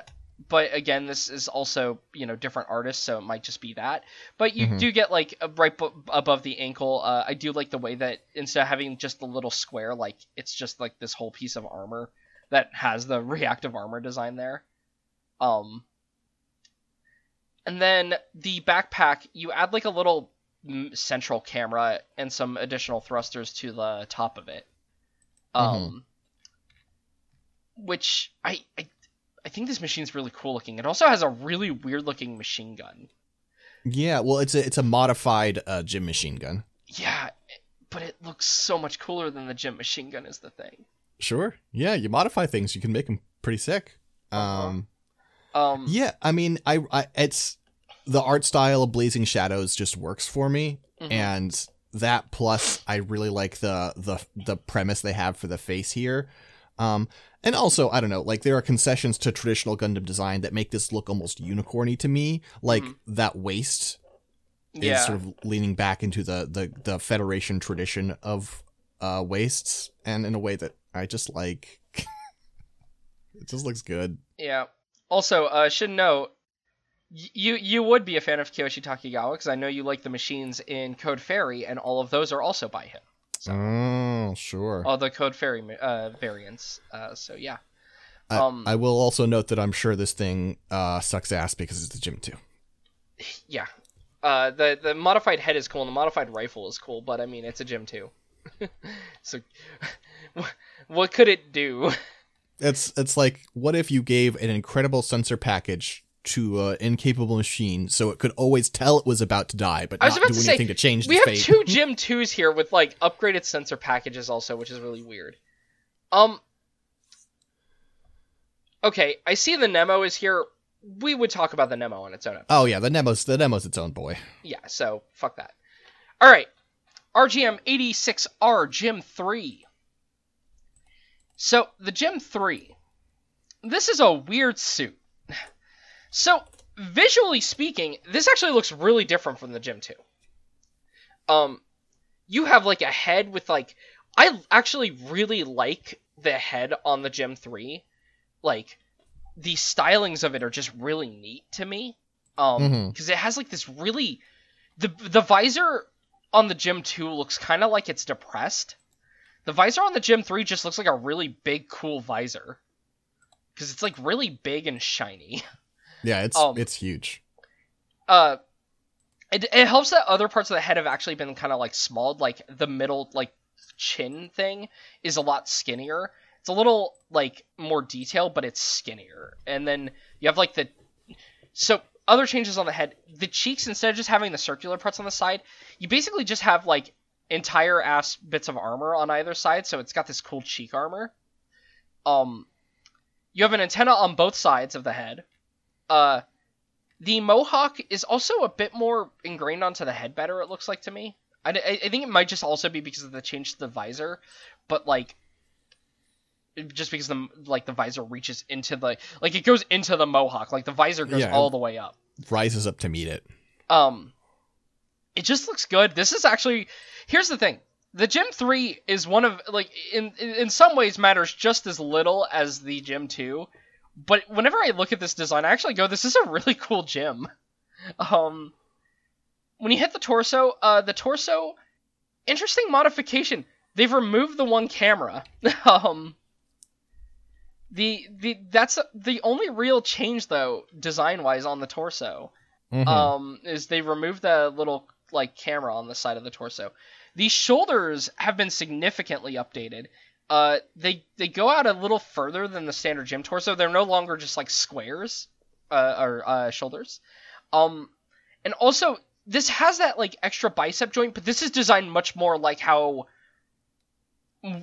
but again, this is also you know different artists, so it might just be that. But you Mhm. do get like a- right bu- above the ankle. Uh, I do like the way that instead of having just the little square, like it's just like this whole piece of armor that has the [LAUGHS] reactive armor design there. Um, and then the backpack, you add like a little central camera and some additional thrusters to the top of it. Um, which I, I I think this machine's really cool looking. It also has a really weird looking machine gun. Yeah, well, it's a it's a modified uh, gym machine gun. Yeah, but it looks so much cooler than the gym machine gun is the thing. Sure. Yeah, you modify things, you can make them pretty sick. Uh-huh. Um, Um, yeah, I mean, I, I it's the art style of Blazing Shadows just works for me, mhm. and that plus I really like the the the premise they have for the face here. Um, and also, I don't know, like there are concessions to traditional Gundam design that make this look almost unicorny to me. Like Mhm. that waist yeah, is sort of leaning back into the the the Federation tradition of uh waists, and in a way that I just like. [LAUGHS] it just looks good. yeah. Also, uh, should note, you you would be a fan of Kiyoshi Takigawa because I know you like the machines in Code Fairy, and all of those are also by him. Oh, sure. all the Code Fairy uh, variants. Uh, so yeah. I, um, I will also note that I'm sure this thing uh, sucks ass because it's a gym too. Yeah. Uh, the the modified head is cool and the modified rifle is cool, but I mean it's a gym too. [LAUGHS] so, [LAUGHS] what could it do? [LAUGHS] It's it's like what if you gave an incredible sensor package to an incapable machine so it could always tell it was about to die, but I was not about do to say, anything to change we have fate. two gym twos here with like upgraded sensor packages also, which is really weird. Um. Okay, I see the Nemo is here. We would talk about the Nemo on its own. Oh yeah, the Nemo's the Nemo's its own boy. Yeah, so fuck that. All right, RGM 86R Gym 3. So, the Gym 3. This is a weird suit. So, visually speaking, this actually looks really different from the Gym 2. Um, you have like a head with like. I actually really like the head on the Gym 3. Like, the stylings of it are just really neat to me. Um, Mhm. because it has like this really the the visor on the Gym 2 looks kind of like it's depressed. The visor on the Gym 3 just looks like a really big cool visor. Cuz it's like really big and shiny. [LAUGHS] Yeah, it's Um, it's huge. Uh it, it helps that other parts of the head have actually been kind of like smalled like the middle like chin thing is a lot skinnier. It's a little like more detailed but it's skinnier. And then you have like the so other changes on the head, the cheeks instead of just having the circular parts on the side, you basically just have like entire ass bits of armor on either side, so it's got this cool cheek armor. Um you have an antenna on both sides of the head. Uh the mohawk is also a bit more ingrained onto the head better it looks like to me. I, I think it might just also be because of the change to the visor, but like just because the like the visor reaches into the like it goes into the mohawk like the visor goes Yeah. all the way up Rises up to meet it. um it just looks good this is actually here's the thing the gym 3 is one of like in in in some ways matters just as little as the gym 2 but whenever i look at this design i actually go this is a really cool gym um when you hit the torso uh the torso interesting modification they've removed the one camera [LAUGHS] um the the that's the only real change though design wise on the torso Mhm. um, is they removed the little like camera on the side of the torso. The shoulders have been significantly updated. Uh, they they go out a little further than the standard gym torso. They're no longer just like squares. uh, or uh, shoulders. Um, and also this has that like extra bicep joint, but this is designed much more like how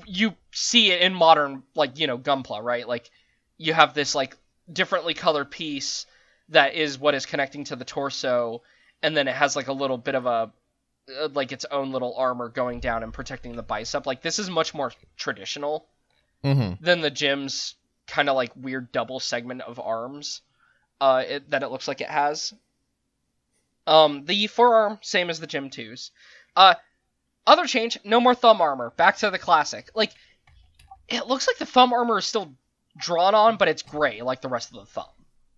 you see it in modern like you know gunpla, right? Like you have this like differently colored piece that is what is connecting to the torso, and then it has like a little bit of a uh, like its own little armor going down and protecting the bicep. Like this is much more traditional Mm-hmm. than the gym's kind of like weird double segment of arms uh, it, that it looks like it has. Um, the forearm same as the gym twos. Uh, other change, no more thumb armor. Back to the classic. Like it looks like the thumb armor is still drawn on, but it's gray like the rest of the thumb.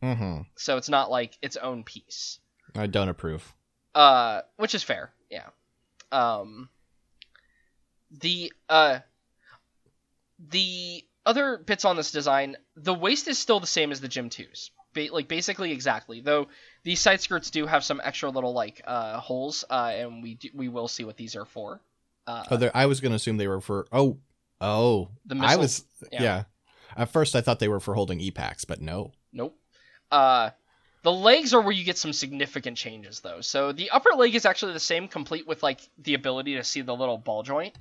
Mm-hmm. So it's not like its own piece. I don't approve. Uh, which is fair, yeah. Um, the uh, the other bits on this design, the waist is still the same as the Gym 2s. Ba- like basically exactly. Though these side skirts do have some extra little like uh holes, uh, and we do, we will see what these are for. Uh, Oh, I was going to assume they were for. Oh, oh. The I was. yeah. Yeah. At first, I thought they were for holding e-packs, but no. Nope. Uh, the legs are where you get some significant changes, though. So the upper leg is actually the same, complete with like the ability to see the little ball joint.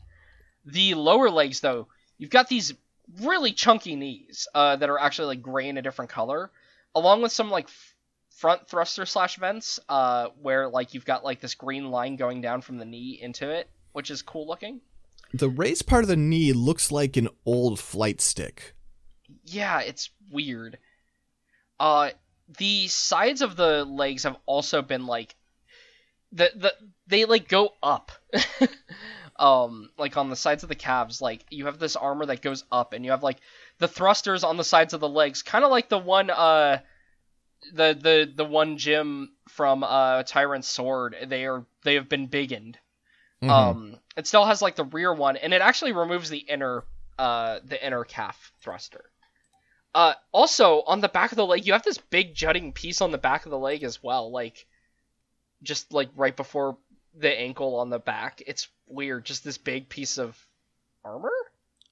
The lower legs, though, you've got these really chunky knees uh, that are actually like gray in a different color, along with some like f- front thruster slash vents, uh, where like you've got like this green line going down from the knee into it, which is cool looking. The raised part of the knee looks like an old flight stick. yeah, it's weird. Uh, the sides of the legs have also been like the the they like go up. [LAUGHS] um, like on the sides of the calves, like you have this armor that goes up, and you have like the thrusters on the sides of the legs, kind of like the one uh the the the one gym from uh Tyrant's Sword. They are they have been bigged. Mhm. Um, it still has like the rear one, and it actually removes the inner, uh, the inner calf thruster. Uh, also on the back of the leg, you have this big jutting piece on the back of the leg as well, like just like right before the ankle on the back. It's weird, just this big piece of armor.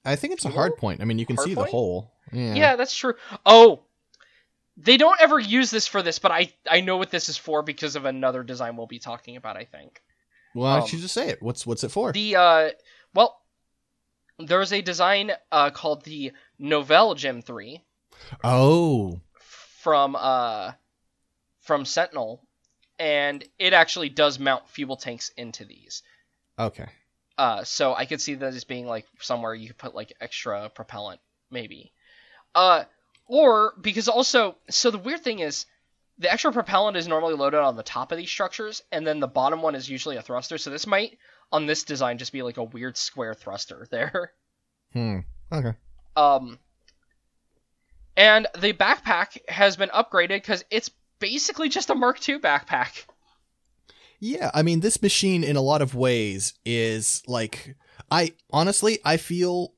I think it's a hard point. I mean, you can Hard see point? the hole. Yeah. Yeah, that's true. Oh, they don't ever use this for this, but I I know what this is for because of another design we'll be talking about. I think. Well, why don't Um, you just say it? What's what's it for? The uh, well, there's a design uh called the Nouvel Gem Three oh, from uh from Sentinel, and it actually does mount fuel tanks into these. okay. Uh, so I could see that as being like somewhere you could put like extra propellant, maybe. Uh, or because also, so the weird thing is, the extra propellant is normally loaded on the top of these structures, and then the bottom one is usually a thruster. So this might, on this design, just be like a weird square thruster [LAUGHS] there. Hmm. Okay. Um, and the backpack has been upgraded because it's basically just a Mark II backpack. Yeah, I mean, this machine in a lot of ways is like I honestly I feel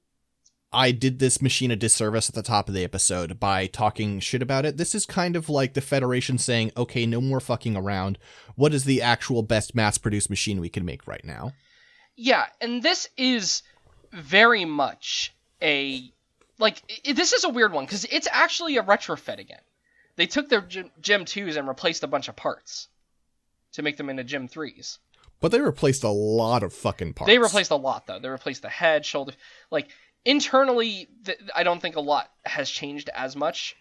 I did this machine a disservice at the top of the episode by talking shit about it. This is kind of like the Federation saying, "Okay, no more fucking around. What is the actual best mass-produced machine we can make right now?" Yeah, and this is very much a like i this is a weird one because it's actually a retrofit again. They took their Gem, Gem 2s and replaced a bunch of parts to make them into Gem 3s. But they replaced a lot of fucking parts. They replaced a lot though. They replaced the head, shoulder, like internally. Th- I don't think a lot has changed as much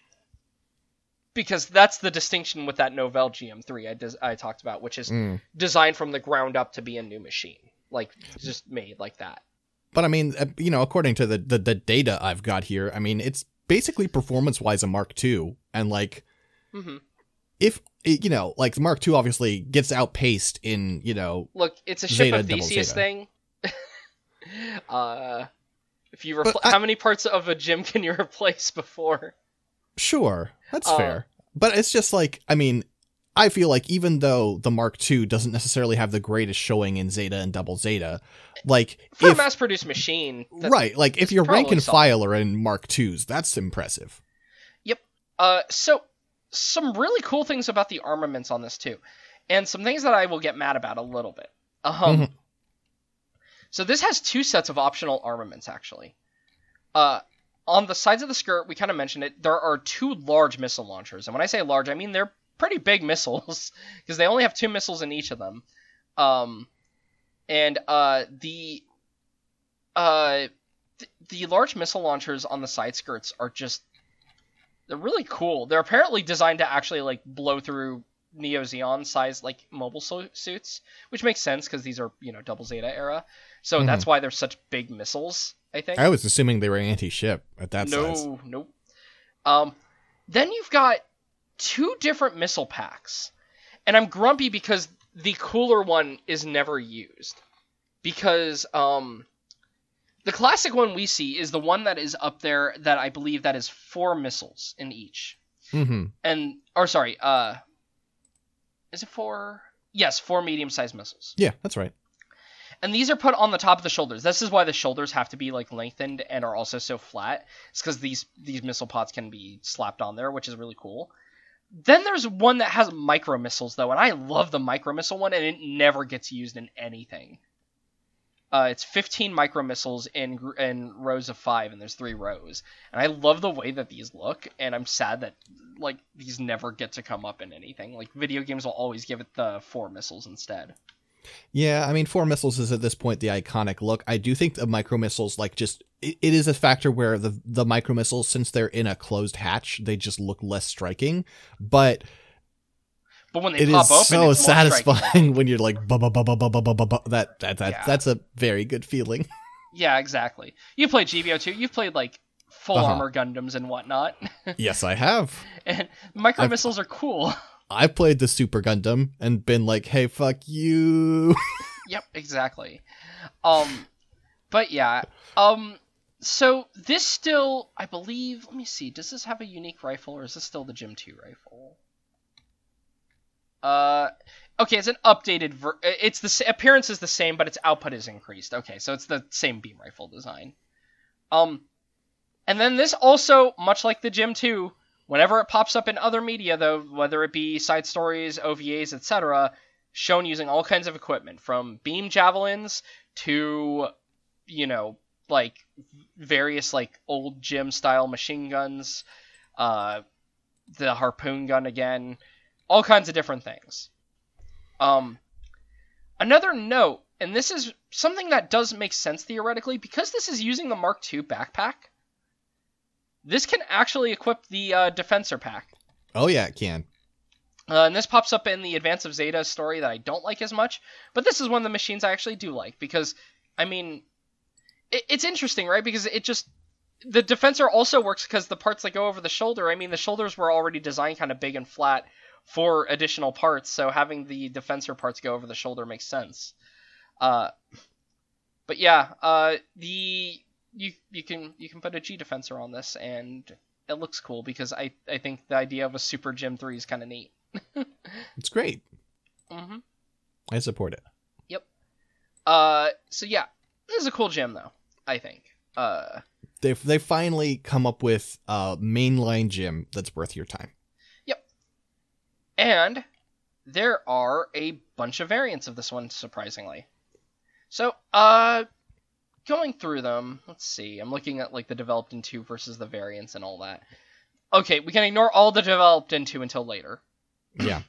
because that's the distinction with that Nouvel GM3 I des- I talked about, which is Mm. designed from the ground up to be a new machine, like just made like that. But I mean, uh, you know, according to the, the the data I've got here, I mean, it's basically performance-wise a Mark II and like hmm if you know, like the Mark II obviously gets outpaced in, you know, Look, it's a ship Zeta, of Theseus thing. [LAUGHS] uh, if you repl- I- how many parts of a gym can you [LAUGHS] replace before? Sure, that's Uh, fair. But it's just like, I mean, I feel like even though the Mark II doesn't necessarily have the greatest showing in Zeta and Double Zeta, like For a mass-produced machine, right, like if your rank and file are in Mark IIs, that's impressive. Yep. Uh, so some really cool things about the armaments on this too, and some things that I will get mad about a little bit. Um, Mhm. so this has two sets of optional armaments actually. Uh, on the sides of the skirt, we kind of mentioned it. There are two large missile launchers, and when I say large, I mean they're pretty big missiles [LAUGHS] because they only have two missiles in each of them. Um, and uh, the uh, th- the large missile launchers on the side skirts are just they're really cool. They're apparently designed to actually like blow through Neo Zeon size like mobile su- suits, which makes sense because these are you know double Zeta era. So Mhm. that's why they're such big missiles. I think. I was assuming they were anti-ship at that no, size. nope. Um, then you've got two different missile packs, and I'm grumpy because the cooler one is never used. Because um, the classic one we see is the one that is up there that I believe that is four missiles in each, Mm-hmm. and or sorry, uh, is it four? Yes, four medium-sized missiles. Yeah, that's right. And these are put on the top of the shoulders. This is why the shoulders have to be like lengthened and are also so flat. It's because these these missile pods can be slapped on there, which is really cool. Then there's one that has micro missiles though, and I love the micro missile one, and it never gets used in anything. Uh, it's 15 micro missiles in in rows of five, and there's three rows. And I love the way that these look, and I'm sad that like these never get to come up in anything. Like video games will always give it the four missiles instead. Yeah, I mean, four missiles is at this point the iconic look. I do think the micro missiles, like, just it, it is a factor where the the micro missiles, since they're in a closed hatch, they just look less striking. But But when they it pop is open, so it's more striking. satisfying [LAUGHS] when you're like, ba ba ba ba ba ba ba ba ba. That that that Yeah. that's a very good feeling. [LAUGHS] Yeah, exactly. You played GBO too. You've played like full Uh-huh. armor Gundams and whatnot, [LAUGHS] yes, I have. and micro I've- missiles are cool. I played the Super Gundam and been like, hey, fuck you. [LAUGHS] yep, exactly. Um, but yeah. Um, so this still, I believe. Let me see. Does this have a unique rifle, or is this still the Gym Two rifle? Uh, okay, it's an updated. Ver- it's the appearance is the same, but its output is increased. Okay, so it's the same beam rifle design. Um, and then this also, much like the Gym Two, whenever it pops up in other media, though, whether it be side stories, OVAs, etc., shown using all kinds of equipment, from beam javelins to, you know, like various like old gym style machine guns, uh, the harpoon gun again, all kinds of different things. Um, another note, and this is something that does make sense theoretically, because this is using the Mark II backpack. This can actually equip the uh, Defensor pack. oh yeah, it can. Uh, and this pops up in the Advance of Zeta story that I don't like as much, but this is one of the machines I actually do like because, I mean, it, it's interesting, right? Because it just the Defensor also works because the parts that go over the shoulder. I mean, the shoulders were already designed kind of big and flat for additional parts, so having the Defensor parts go over the shoulder makes sense. Uh, but yeah, uh, the you you can you can put a G Defensor on this and it looks cool because I I think the idea of a Super Gym Three is kind of neat. [LAUGHS] It's great. hmm I support it. Yep. Uh, so yeah, this is a cool gym though. I think. Uh, They they finally come up with a mainline gym that's worth your time. Yep. And there are a bunch of variants of this one, surprisingly. So, uh, going through them, let's see. I'm looking at like the developed into versus the variants and all that. Okay, we can ignore all the developed into until later. Yeah.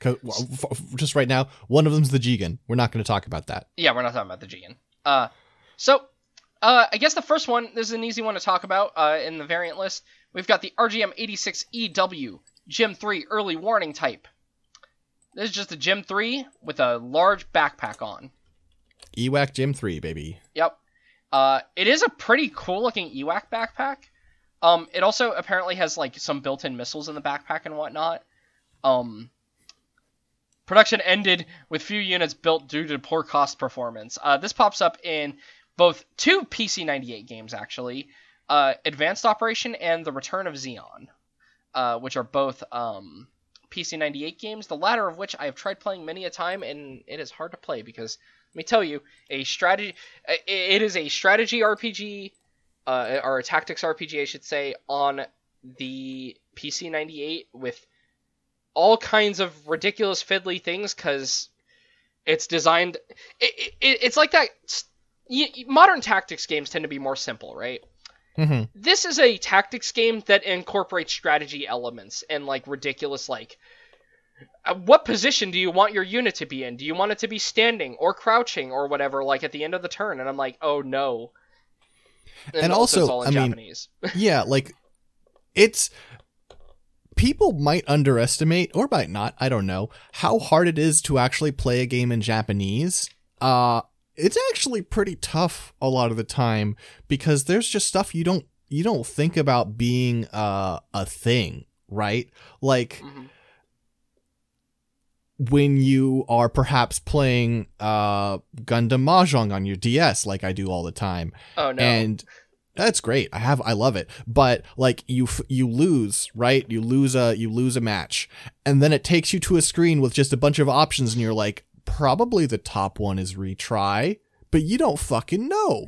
'Cause- well, f- just right now, one of them's the Jegan. We're not going to talk about that. Yeah, we're not talking about the Jegan. Uh, so, uh, I guess the first one, this is an easy one to talk about uh, in the variant list. We've got the RGM86EW Gym 3 early warning type. This is just a Gym 3 with a large backpack on. EWAC Gym 3, baby. Yep. Uh, it is a pretty cool looking EWAC backpack. Um, it also apparently has like some built-in missiles in the backpack and whatnot. Um, production ended with few units built due to poor cost performance. Uh, this pops up in both two PC98 games actually, uh, Advanced Operation and The Return of Zeon, uh, which are both um, PC98 games. The latter of which I have tried playing many a time, and it is hard to play because let me tell you, a strategy. It is a strategy RPG, uh, or a tactics RPG, I should say, on the PC 98 with all kinds of ridiculous fiddly things because it's designed. It, it, it's like that. modern tactics games tend to be more simple, right? Mm-hmm. this is a tactics game that incorporates strategy elements and like ridiculous like what position do you want your unit to be in do you want it to be standing or crouching or whatever like at the end of the turn and i'm like oh no And it's also, I mean- [LAUGHS] yeah, like it's people might underestimate or might not, I don't know, how hard it is to actually play a game in Japanese. Uh it's actually pretty tough a lot of the time because there's just stuff you don't you don't think about being uh, a thing, right? Like Mhm. When you are perhaps playing uh Gundam Mahjong on your DS like I do all the time oh no and that's great. I have I love it. But like you f- you lose, right? You lose a you lose a match and then it takes you to a screen with just a bunch of options and you're like probably the top one is retry, but you don't fucking know.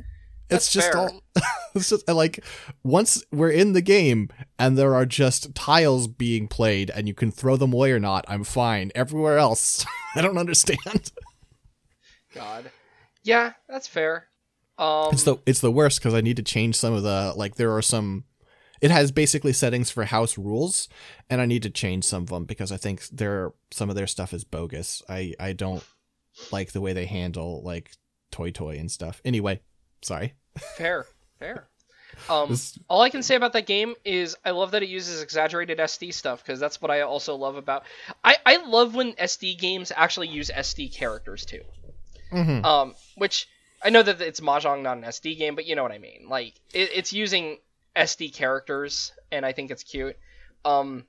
It's That's just fair. all [LAUGHS] it's just like once we're in the game and there are just tiles being played and you can throw them away or not, I'm fine. Everywhere else, [LAUGHS] I don't understand. god yeah that's fair um It's the it's the worst because I need to change some of the like there are some. It has basically settings for house rules, and I need to change some of them because I think their some of their stuff is bogus. I I don't like the way they handle like toy toy and stuff. Anyway, sorry. fair fair [LAUGHS] um This- all i can say about that game is i love that it uses exaggerated sd stuff because that's what i also love about i i love when sd games actually use sd characters too Mhm. Um, which I know that it's mahjong, not an SD game, but you know what I mean. Like it, it's using SD characters, and I think it's cute. Um,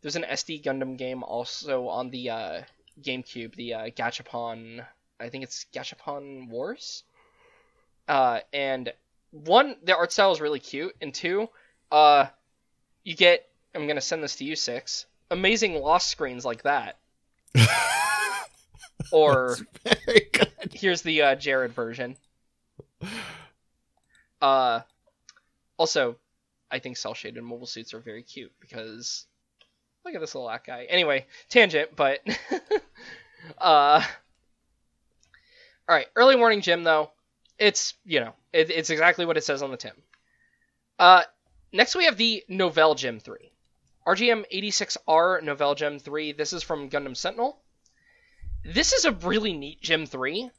there's an SD Gundam game also on the uh, GameCube, the uh, Gachapon. I think it's Gachapon Wars. Uh, and one, the art style is really cute, and two, uh, you get. I'm gonna send this to you, six. Amazing lost screens like that, [LAUGHS] or here's the uh, Jared version. Uh, also, I think cell shaded mobile suits are very cute because look at this little Acguy. Anyway, tangent, but [LAUGHS] uh, all right. Early warning, Jim. Though it's you know it, it's exactly what it says on the tin. Uh, next we have the Nouvel Gem three, RGM 86R Nouvel Gem three. This is from Gundam Sentinel. This is a really neat Gem 3.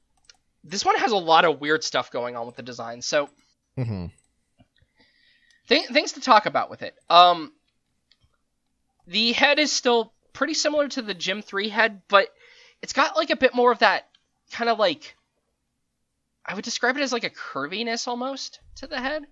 This one has a lot of weird stuff going on with the design. So, hmm th- things to talk about with it. Um, the head is still pretty similar to the Gem 3 head, but it's got like a bit more of that kind of like I would describe it as like a curviness almost to the head.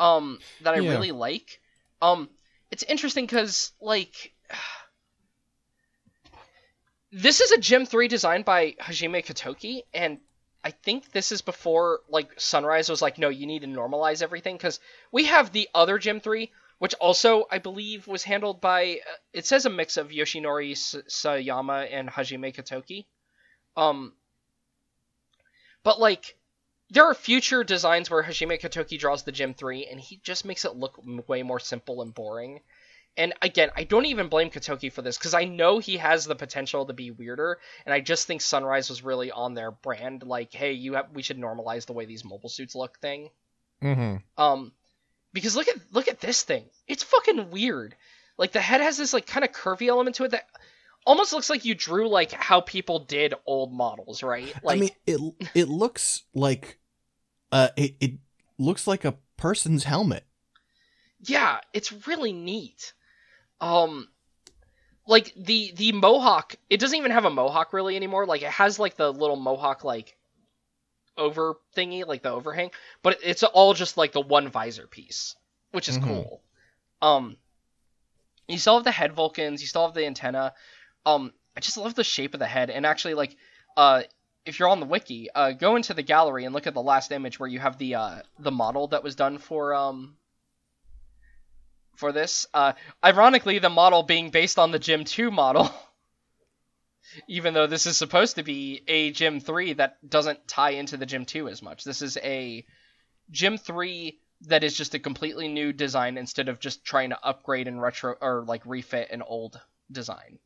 Um, that I Yeah. really like. Um, it's interesting because like [SIGHS] this is a Gem 3 designed by Hajime Katoki, and I think this is before like Sunrise was like, no, you need to normalize everything because we have the other Gem 3, which also I believe was handled by. Uh, it says a mix of Yoshinori Sayama and Hajime Katoki. Um, but like, there are future designs where Hajime Katoki draws the Gem 3, and he just makes it look way more simple and boring. And again, I don't even blame Katoki for this because I know he has the potential to be weirder, and I just think Sunrise was really on their brand, like, hey, you have we should normalize the way these mobile suits look thing. Mm-hmm. Um, because look at look at this thing, it's fucking weird. Like the head has this like kind of curvy element to it that almost looks like you drew like how people did old models, right? Like, I mean, it it looks like, uh, it it looks like a person's helmet. yeah, it's really neat. Um, like the the mohawk, it doesn't even have a mohawk really anymore. Like it has like the little mohawk like over thingy, like the overhang, but it's all just like the one visor piece, which is Mhm. cool. Um, you still have the head Vulcans, you still have the antenna. Um, I just love the shape of the head, and actually like uh. If you're on the wiki, uh, go into the gallery and look at the last image where you have the uh, the model that was done for um, for this. Uh, ironically, the model being based on the Gym 2 model, [LAUGHS] even though this is supposed to be a Gym 3 that doesn't tie into the Gym 2 as much. This is a Gym 3 that is just a completely new design instead of just trying to upgrade and retro or like refit an old design.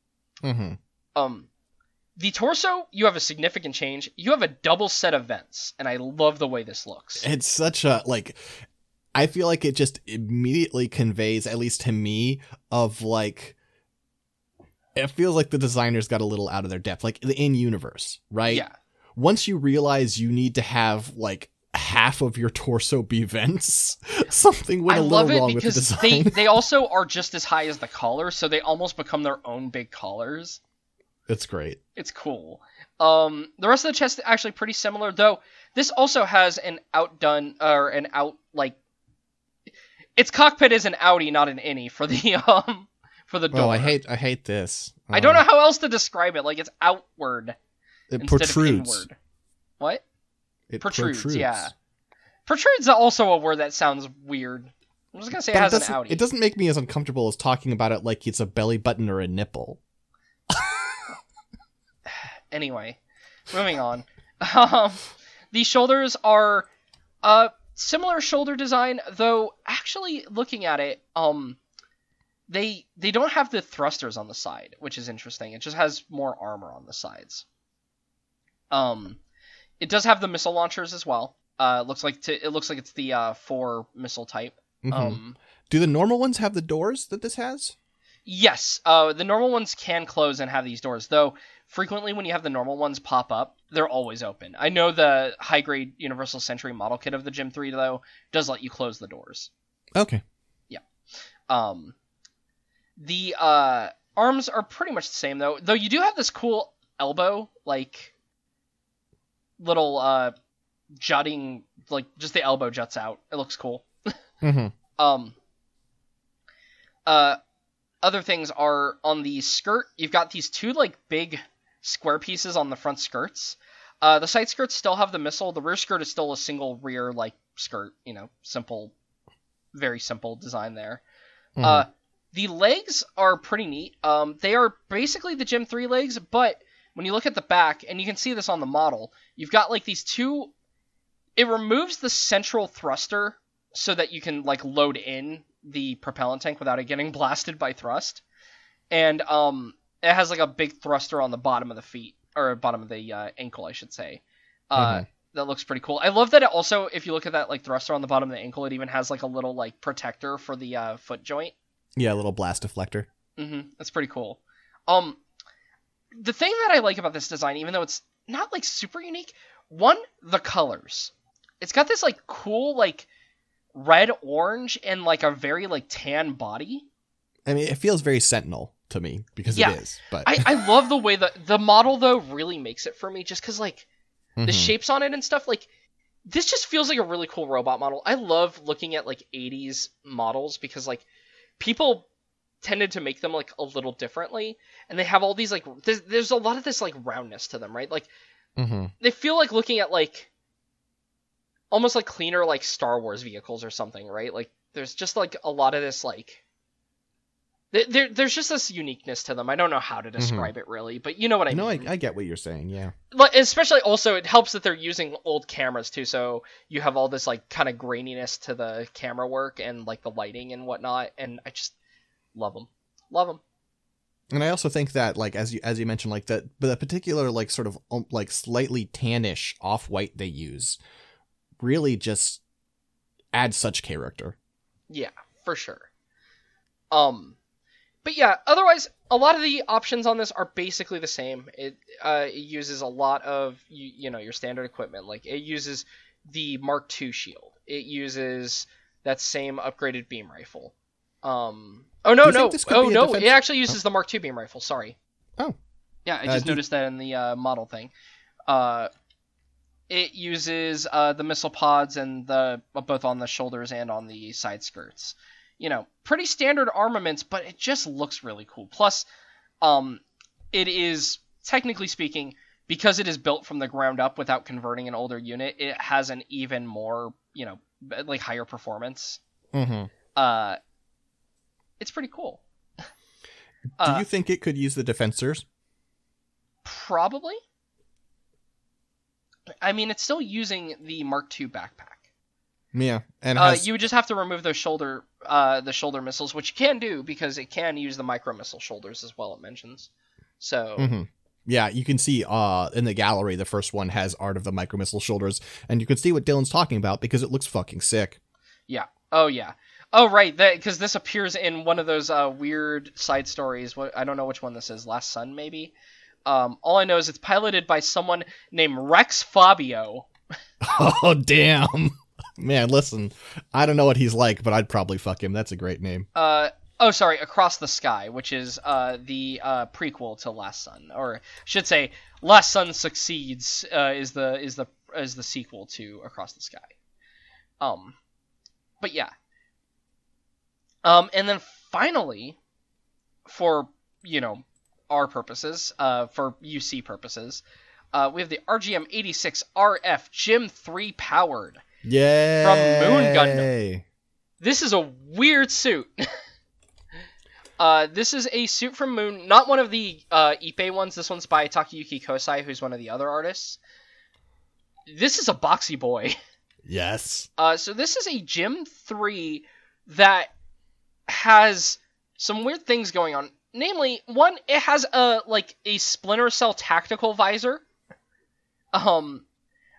Hmm Um, the torso, you have a significant change. You have a double set of vents, and I love the way this looks. It's such a like I feel like it just immediately conveys, at least to me, of like it feels like the designers got a little out of their depth, like the in universe, right? Yeah. Once you realize you need to have like half of your torso be vents, [LAUGHS] something went I a little wrong with the design. they they also are just as high as the collars, so they almost become their own big collars. it's great. It's cool. Um, the rest of the chest is actually pretty similar, though. This also has an outdone or an out like its cockpit is an Audi, not an innie for the [LAUGHS] um for the door. Oh, I hate I hate this. I don't know Um, how else to describe it. Like it's outward It protrudes. What? It Protrudes, yeah. Protrudes also a word that sounds weird. I'm just gonna say But it it an doesn't, it doesn't make me as uncomfortable as talking about it like it's a belly button or a nipple. [SIGHS] Anyway, moving on. Um, the shoulders are uh similar shoulder design, though actually looking at it, um, they they don't have the thrusters on the side, which is interesting. It just has more armor on the sides. Um, it does have the missile launchers as well. Uh, looks like to, it looks like it's the uh four missile type. Mhm. Um, Do the normal ones have the doors that this has? Yes, uh, the normal ones can close and have these doors, though frequently when you have the normal ones pop up, they're always open. I know the high grade Universal Century model kit of the Gym 3, though, does let you close the doors. Okay. Yeah. Um, the uh, arms are pretty much the same, though, though you do have this cool elbow, like, little uh, jutting, like, just the elbow juts out. It looks cool. [LAUGHS] Mm-hmm. Um. Uh, other things are on the skirt. You've got these two like big square pieces on the front skirts. Uh, the side skirts still have the missile. The rear skirt is still a single rear like skirt. You know, simple, very simple design there. Mm-hmm. Uh, the legs are pretty neat. Um, they are basically the Gym 3 legs, but when you look at the back, and you can see this on the model, you've got like these two. It removes the central thruster so that you can like load in the propellant tank without it getting [LAUGHS] blasted by thrust, and um, it has like a big thruster on the bottom of the feet or bottom of the uh, ankle, I should say. Uh, Mhm. That looks pretty cool. I love that it also, if you look at that like thruster on the bottom of the ankle, it even has like a little like protector for the uh, foot joint. yeah, a little blast deflector. Mm-hmm. That's pretty cool. Um, the thing that I like about this design, even though it's not like super unique, one the colors. It's got this like cool like red orange and like a very like tan body. I mean, it feels very Sentinel to me because Yeah. it is. But I I love the way that the model though really makes it for me, just because like the Mhm. shapes on it and stuff like. This just feels like a really cool robot model. I love looking at like 80s models because like people tended to make them like a little differently and they have all these like there's, there's a lot of this like roundness to them right like Mhm. they feel like looking at like almost like cleaner like star wars vehicles or something right like there's just like a lot of this like there, there's just this uniqueness to them i don't know how to describe it really but you know what i mean. no, I, I get what you're saying. Yeah. Like, especially also it helps that they're using old cameras too so you have all this like kind of graininess to the camera work and like the lighting and whatnot and i just love them love them And I also think that, like as you as you mentioned, like that, but the particular like sort of um, like slightly tannish off white they use, really just adds such character. Yeah, for sure. Um, but yeah, otherwise, a lot of the options on this are basically the same. It uh, it uses a lot of you, you know your standard equipment. Like it uses the Mark II shield. It uses that same upgraded beam rifle. Um. Oh no no think oh no! defense- It actually uses the Mark II beam rifle. Sorry. Oh. Yeah, I Uh, just do you- noticed that in the uh, model thing. Uh, it uses uh, the missile pods and the uh, both on the shoulders and on the side skirts. You know, pretty standard armaments, but it just looks really cool. Plus, um, it is technically speaking because it is built from the ground up without converting an older unit. It has an even more, you know, like higher performance. Mm-hmm. Uh, it's pretty cool. Do Uh, you think it could use the defensors? Probably. I mean, it's still using the Mark II backpack. Yeah, and it Uh, you would just have to remove those shoulder, uh, the shoulder missiles, which you can do because it can use the micro missile shoulders as well. It mentions. So Mhm. Yeah, you can see uh in the gallery the first one has art of the micro missile shoulders, and you can see what Dylan's talking about because it looks fucking sick. yeah, Oh yeah. Oh right, because this appears in one of those uh, weird side stories. What I don't know which one this is. Last Sun maybe. Um, all I know is it's piloted by someone named Rex Fabio. [LAUGHS] Oh damn. Man, listen, I don't know what he's like, but I'd probably fuck him. That's a great name. Uh, oh, sorry, Across the Sky, which is uh, the uh, prequel to Last Sun, or I should say, Last Sun Succeeds uh, is the is the is the sequel to Across the Sky. Um, but yeah. Um, and then finally, for you know our purposes, uh, for UC purposes, uh, we have the RGM 86 RF Gym 3 powered. Yay! From Moon Gundam. This is a weird suit. [LAUGHS] uh, this is a suit from Moon, not one of the uh, Ippei ones. This one's by Takayuki Kosai, who's one of the other artists. This is a boxy boy. [LAUGHS] Yes. Uh, so this is a Gym 3 that has some weird things going on. Namely, one, it has a like a Splinter Cell tactical visor. Um,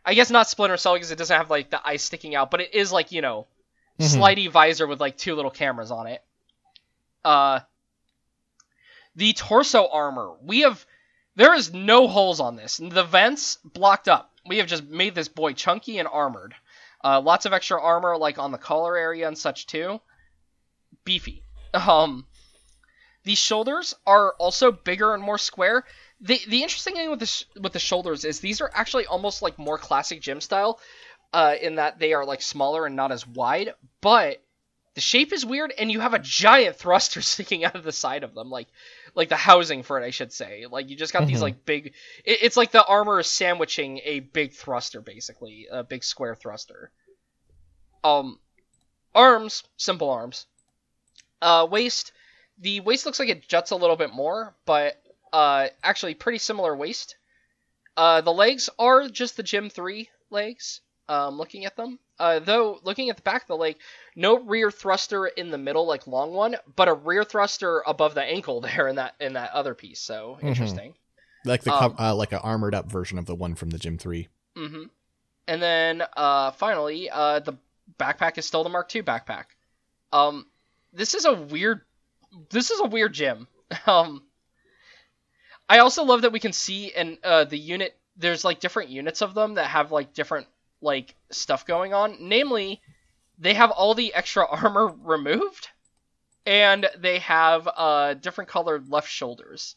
I guess not Splinter Cell because it doesn't have like the eyes sticking out, but it is like you know, Mhm. slidey visor with like two little cameras on it. Uh, the torso armor. We have there is no holes on this. The vents blocked up. We have just made this boy chunky and armored. Uh, lots of extra armor like on the collar area and such too. Beefy. Um, the shoulders are also bigger and more square. The the interesting thing with the sh- with the shoulders is these are actually almost like more classic gym style, uh, in that they are like smaller and not as wide. But the shape is weird, and you have a giant thruster [LAUGHS] sticking out of the side of them, like like the housing for it, I should say. Like you just got these Mhm. like big. It, it's like the armor is sandwiching a big thruster, basically a big square thruster. Um, arms, simple arms. Uh, waist. The waist looks like it juts a little bit more, but uh, actually pretty similar waist. Uh, the legs are just the Gym 3 legs, um, looking at them. Uh, though, looking at the back of the leg, no rear thruster in the middle like long one, but a rear thruster above the ankle [LAUGHS] there in that in that other piece. So Mhm. interesting. Like the Um, uh, like an armored up version of the one from the Gym Three. hmm And then uh, finally, uh, the backpack is still the Mark II backpack. Um, this is a weird. This is a weird gym. [LAUGHS] Um, I also love that we can see in uh, the unit. There's like different units of them that have like different like stuff going on. Namely, they have all the extra [LAUGHS] armor removed, and they have uh, different colored left shoulders.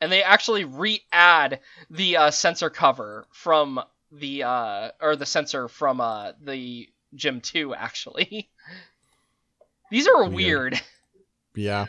And they actually re-add the uh, sensor cover from the uh, or the sensor from uh, the Gym 2 [LAUGHS] actually. These are Weird. Yeah.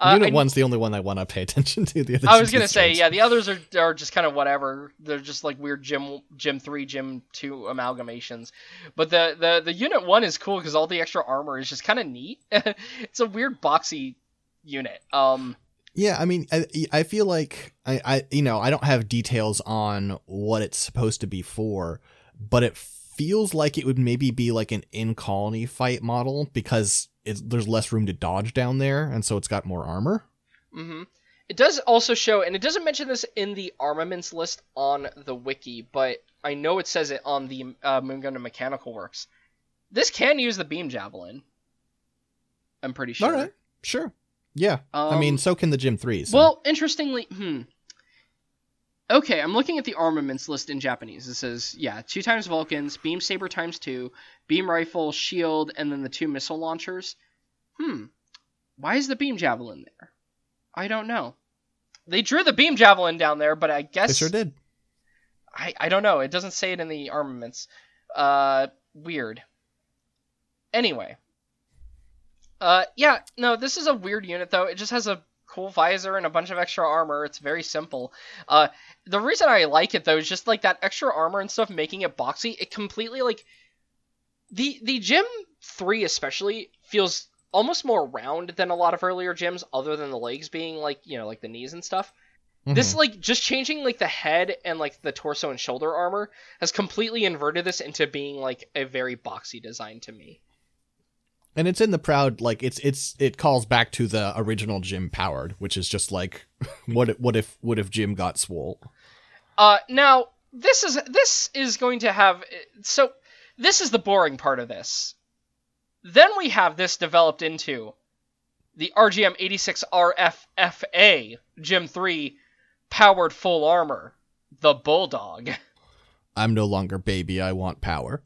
Uh, Unit I- one's the only one I want to pay [LAUGHS] attention to. The other I was gonna say, strange. yeah, the others are are just kind of whatever. They're just like weird Gym Gym three, Gym two amalgamations. But the the the unit one is cool because all the extra armor is just kind of neat. [LAUGHS] it's a weird boxy unit. Um, Yeah, I mean, I, I feel like I, I, you know, I don't have details on what it's supposed to be for, but it feels like it would maybe be like an in colony fight model because it's, there's less room to dodge down there, and so it's got more armor. hmm It does also show, and it doesn't mention this in the armaments list on the wiki, but I know it says it on the uh, Moon Gundam Mechanical Works. This can use the beam javelin. I'm pretty sure. All right, sure, yeah. I mean, Um, so can the Gym Threes. So. Well, interestingly, hmm. Okay, I'm looking at the armaments list in Japanese. It says, yeah, two times Vulcans, beam saber times two, beam rifle, shield, and then the two missile launchers. Hmm. Why is the beam javelin there? I don't know. They drew the beam javelin down there, but I guess they sure did. I, I don't know. It doesn't say it in the armaments. Uh, weird. Anyway. Uh, yeah, no, this is a weird unit though. It just has a cool visor and a bunch of extra armor. It's very simple. Uh, the reason I like it though is just like that extra armor and stuff making it boxy. It completely like the the gym three especially feels almost more round than a lot of earlier gyms, other than the legs being like you know like the knees and stuff. This Mhm. like just changing like the head and like the torso and shoulder armor has completely inverted this into being like a very boxy design to me. And it's in the proud like it's it's it calls back to the original Jim powered, which is just like [LAUGHS] what if, what if what if Jim got swole? Uh now this is this is going to have so this is the boring part of this. Then we have this developed into the RGM 86RFFA Jim 3 powered full armor, the Bulldog. I'm no longer baby. I want power.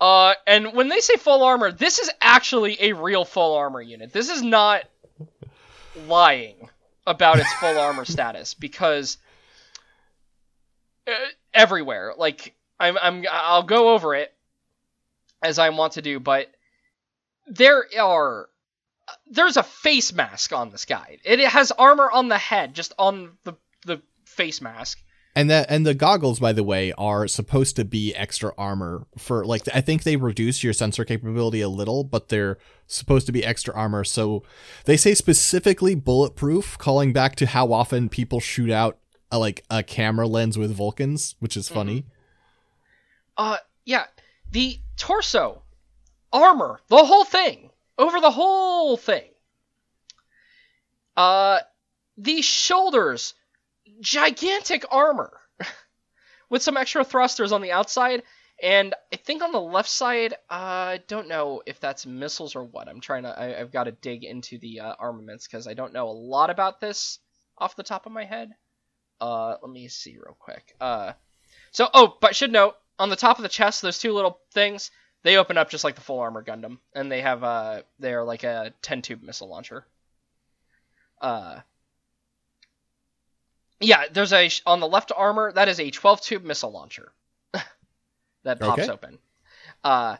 Uh, and when they say full armor, this is actually a real full armor unit. This is not lying about its full armor [LAUGHS] status because uh, everywhere, like I'm, I'm, I'll go over it as I want to do, but there are there's a face mask on this guy. It has armor on the head, just on the the face mask. And that and the goggles, by the way, are supposed to be extra armor for like I think they reduce your sensor capability a little, but they're supposed to be extra armor. So they say specifically bulletproof, calling back to how often people shoot out a, like a camera lens with Vulcans, which is funny. Uh, yeah, the torso, armor, the whole thing, over the whole thing. Uh, the shoulders, gigantic armor [LAUGHS] with some extra thrusters on the outside. And I think on the left side, uh, I don't know if that's missiles or what. I'm trying to, I, have got to dig into the uh, armaments because I don't know a lot about this off the top of my head. Uh, let me see real quick. Uh, so, oh, but should note, on the top of the chest, those two little things, they open up just like the full armor Gundam, and they have uh, they're like a 10 tube missile launcher. Uh, yeah, there's a on the left armor that is a 12 tube missile launcher [LAUGHS] that pops Okay. open. Uh,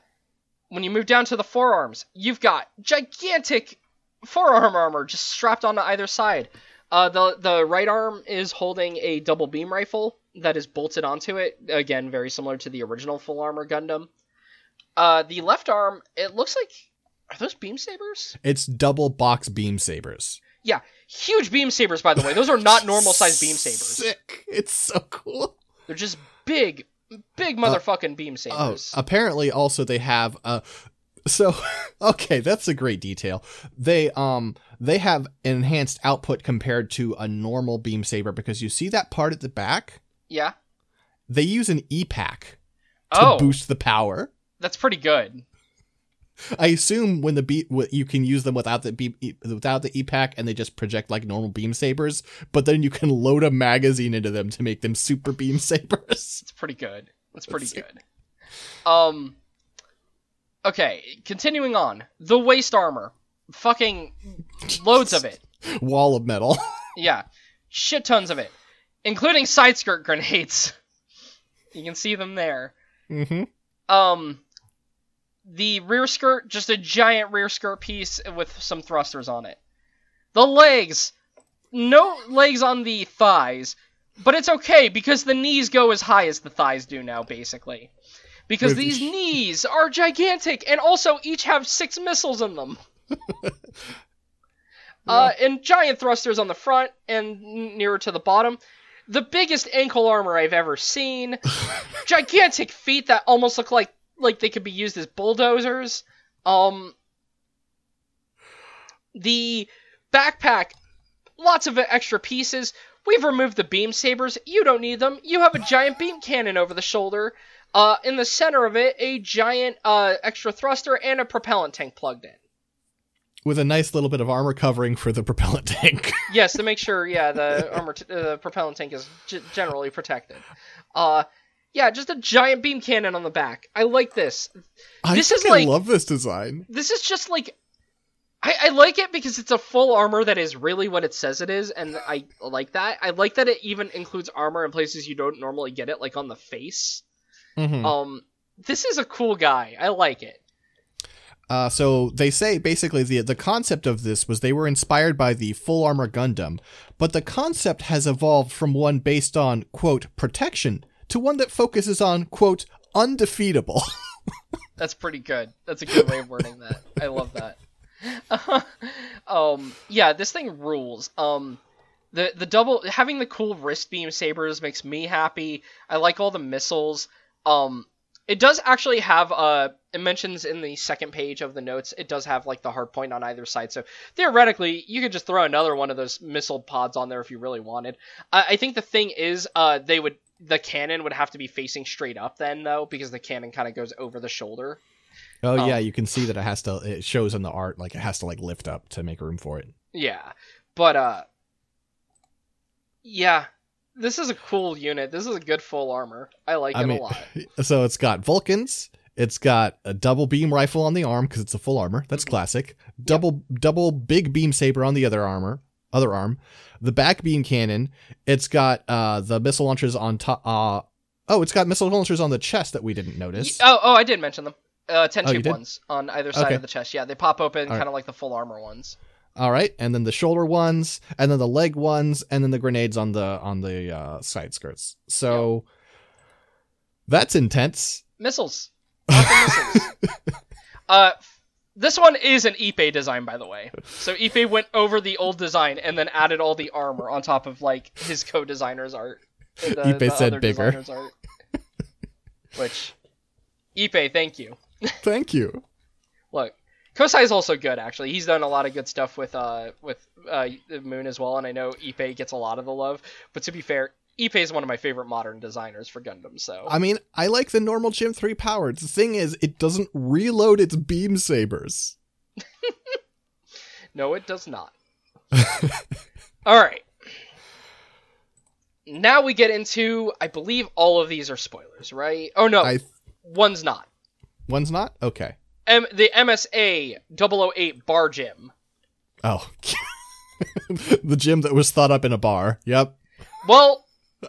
when you move down to the forearms, you've got gigantic forearm armor just strapped onto either side. Uh, the the right arm is holding a double beam rifle that is bolted onto it. Again, very similar to the original full armor Gundam. Uh, the left arm, it looks like are those beam sabers? It's double box beam sabers. Yeah, huge beam sabers. By the way, those are not [LAUGHS] normal sized beam sabers. Sick. It's so cool. They're just big, big motherfucking beam sabers. Oh, sabers. apparently also they have uh so [LAUGHS] okay, that's a great detail. They um they have enhanced output compared to a normal beam saber because you see that part at the back? yeah. They use an E-pack to Oh, boost the power. that's pretty good. I assume when the beat you can use them without the beam without the E-pack and they just project like normal beam sabers, but then you can load a magazine into them to make them super beam sabers. It's pretty good. That's pretty Let's good. Um. Okay, continuing on. The waist armor, fucking loads of it. [LAUGHS] Wall of metal. [LAUGHS] Yeah, shit tons of it, including side skirt grenades. [LAUGHS] You can see them there. hmm Um, the rear skirt, just a giant rear skirt piece with some thrusters on it. The legs, no legs on the thighs, but it's okay because the knees go as high as the thighs do now, basically. Because these [LAUGHS] knees are gigantic and also each have six missiles in them. [LAUGHS] Uh, and giant thrusters on the front and nearer to the bottom. The biggest ankle armor I've ever seen. [LAUGHS] gigantic feet that almost look like like they could be used as bulldozers. Um, the backpack, lots of extra pieces. We've removed the beam sabers. You don't need them. You have a giant beam cannon over the shoulder. Uh, in the center of it, a giant uh, extra thruster and a propellant tank plugged in. With a nice little bit of armor covering for the propellant tank. [LAUGHS] yes, to make sure, yeah, the armor, t- uh, the propellant tank is g- generally protected. Uh, yeah, just a giant beam cannon on the back. I like this. I This is like- love this design. This is just like, I, I like it because it's a full armor that is really what it says it is, and I like that. I like that it even includes armor in places you don't normally get it, like on the face. Mhm. Um, this is a cool guy. I like it. Uh, so they say basically the the concept of this was they were inspired by the full armor Gundam, but the concept has evolved from one based on quote protection to one that focuses on quote undefeatable. [LAUGHS] That's pretty good. That's a good way of wording that. I love that. [LAUGHS] um, yeah, this thing rules. Um, the the double having the cool wrist beam sabers makes me happy. I like all the missiles. Um, it does actually have uh, it mentions in the second page of the notes. It does have like the hard point on either side. So theoretically, you could just throw another one of those missile pods on there if you really wanted. I, I think the thing is, uh, they would the cannon would have to be facing straight up then though, because the cannon kind of goes over the shoulder. Oh Um, yeah, you can see that it has to. It shows in the art like it has to like lift up to make room for it. Yeah, but uh, yeah, this is a cool unit. This is a good full armor. I like I it mean, a lot. [LAUGHS] so it's got Vulcans. It's got a double beam rifle on the arm because it's a full armor. That's Mhm. classic. Double double big beam saber on the other armor, other arm. The back beam cannon. It's got uh the missile launchers on top. Uh, oh, it's got missile launchers on the chest that we didn't notice. Y- Oh, oh, I did mention them. Uh, ten Oh, tube did? ones on either side Okay. of the chest. Yeah, they pop open kind of like the full armor ones. All right, and then the shoulder ones, and then the leg ones, and then the grenades on the on the uh, side skirts. So that's intense. Missiles. Missiles. [LAUGHS] Uh, this one is an Ippei design, by the way. So Ippei went over the old design and then added all the armor on top of like his co-designer's art. uh, the- Ippei the said bigger. art. Which, Ippei, thank you. [LAUGHS] Thank you. Look, Kosai is also good actually. He's done a lot of good stuff with uh with uh Moon as well, and I know Ippei gets a lot of the love. But to be fair, Ippei is one of my favorite modern designers for Gundam. So I mean, I like the normal Gym 3 power. The thing is, it doesn't reload its beam sabers. [LAUGHS] no, it does not. [LAUGHS] All right. Now we get into, I believe all of these are spoilers, right? Oh no, I one's not. one's not okay. M- the MSA 008 Bar Gym. Oh, [LAUGHS] the gym that was thought up in a bar. Yep, Well,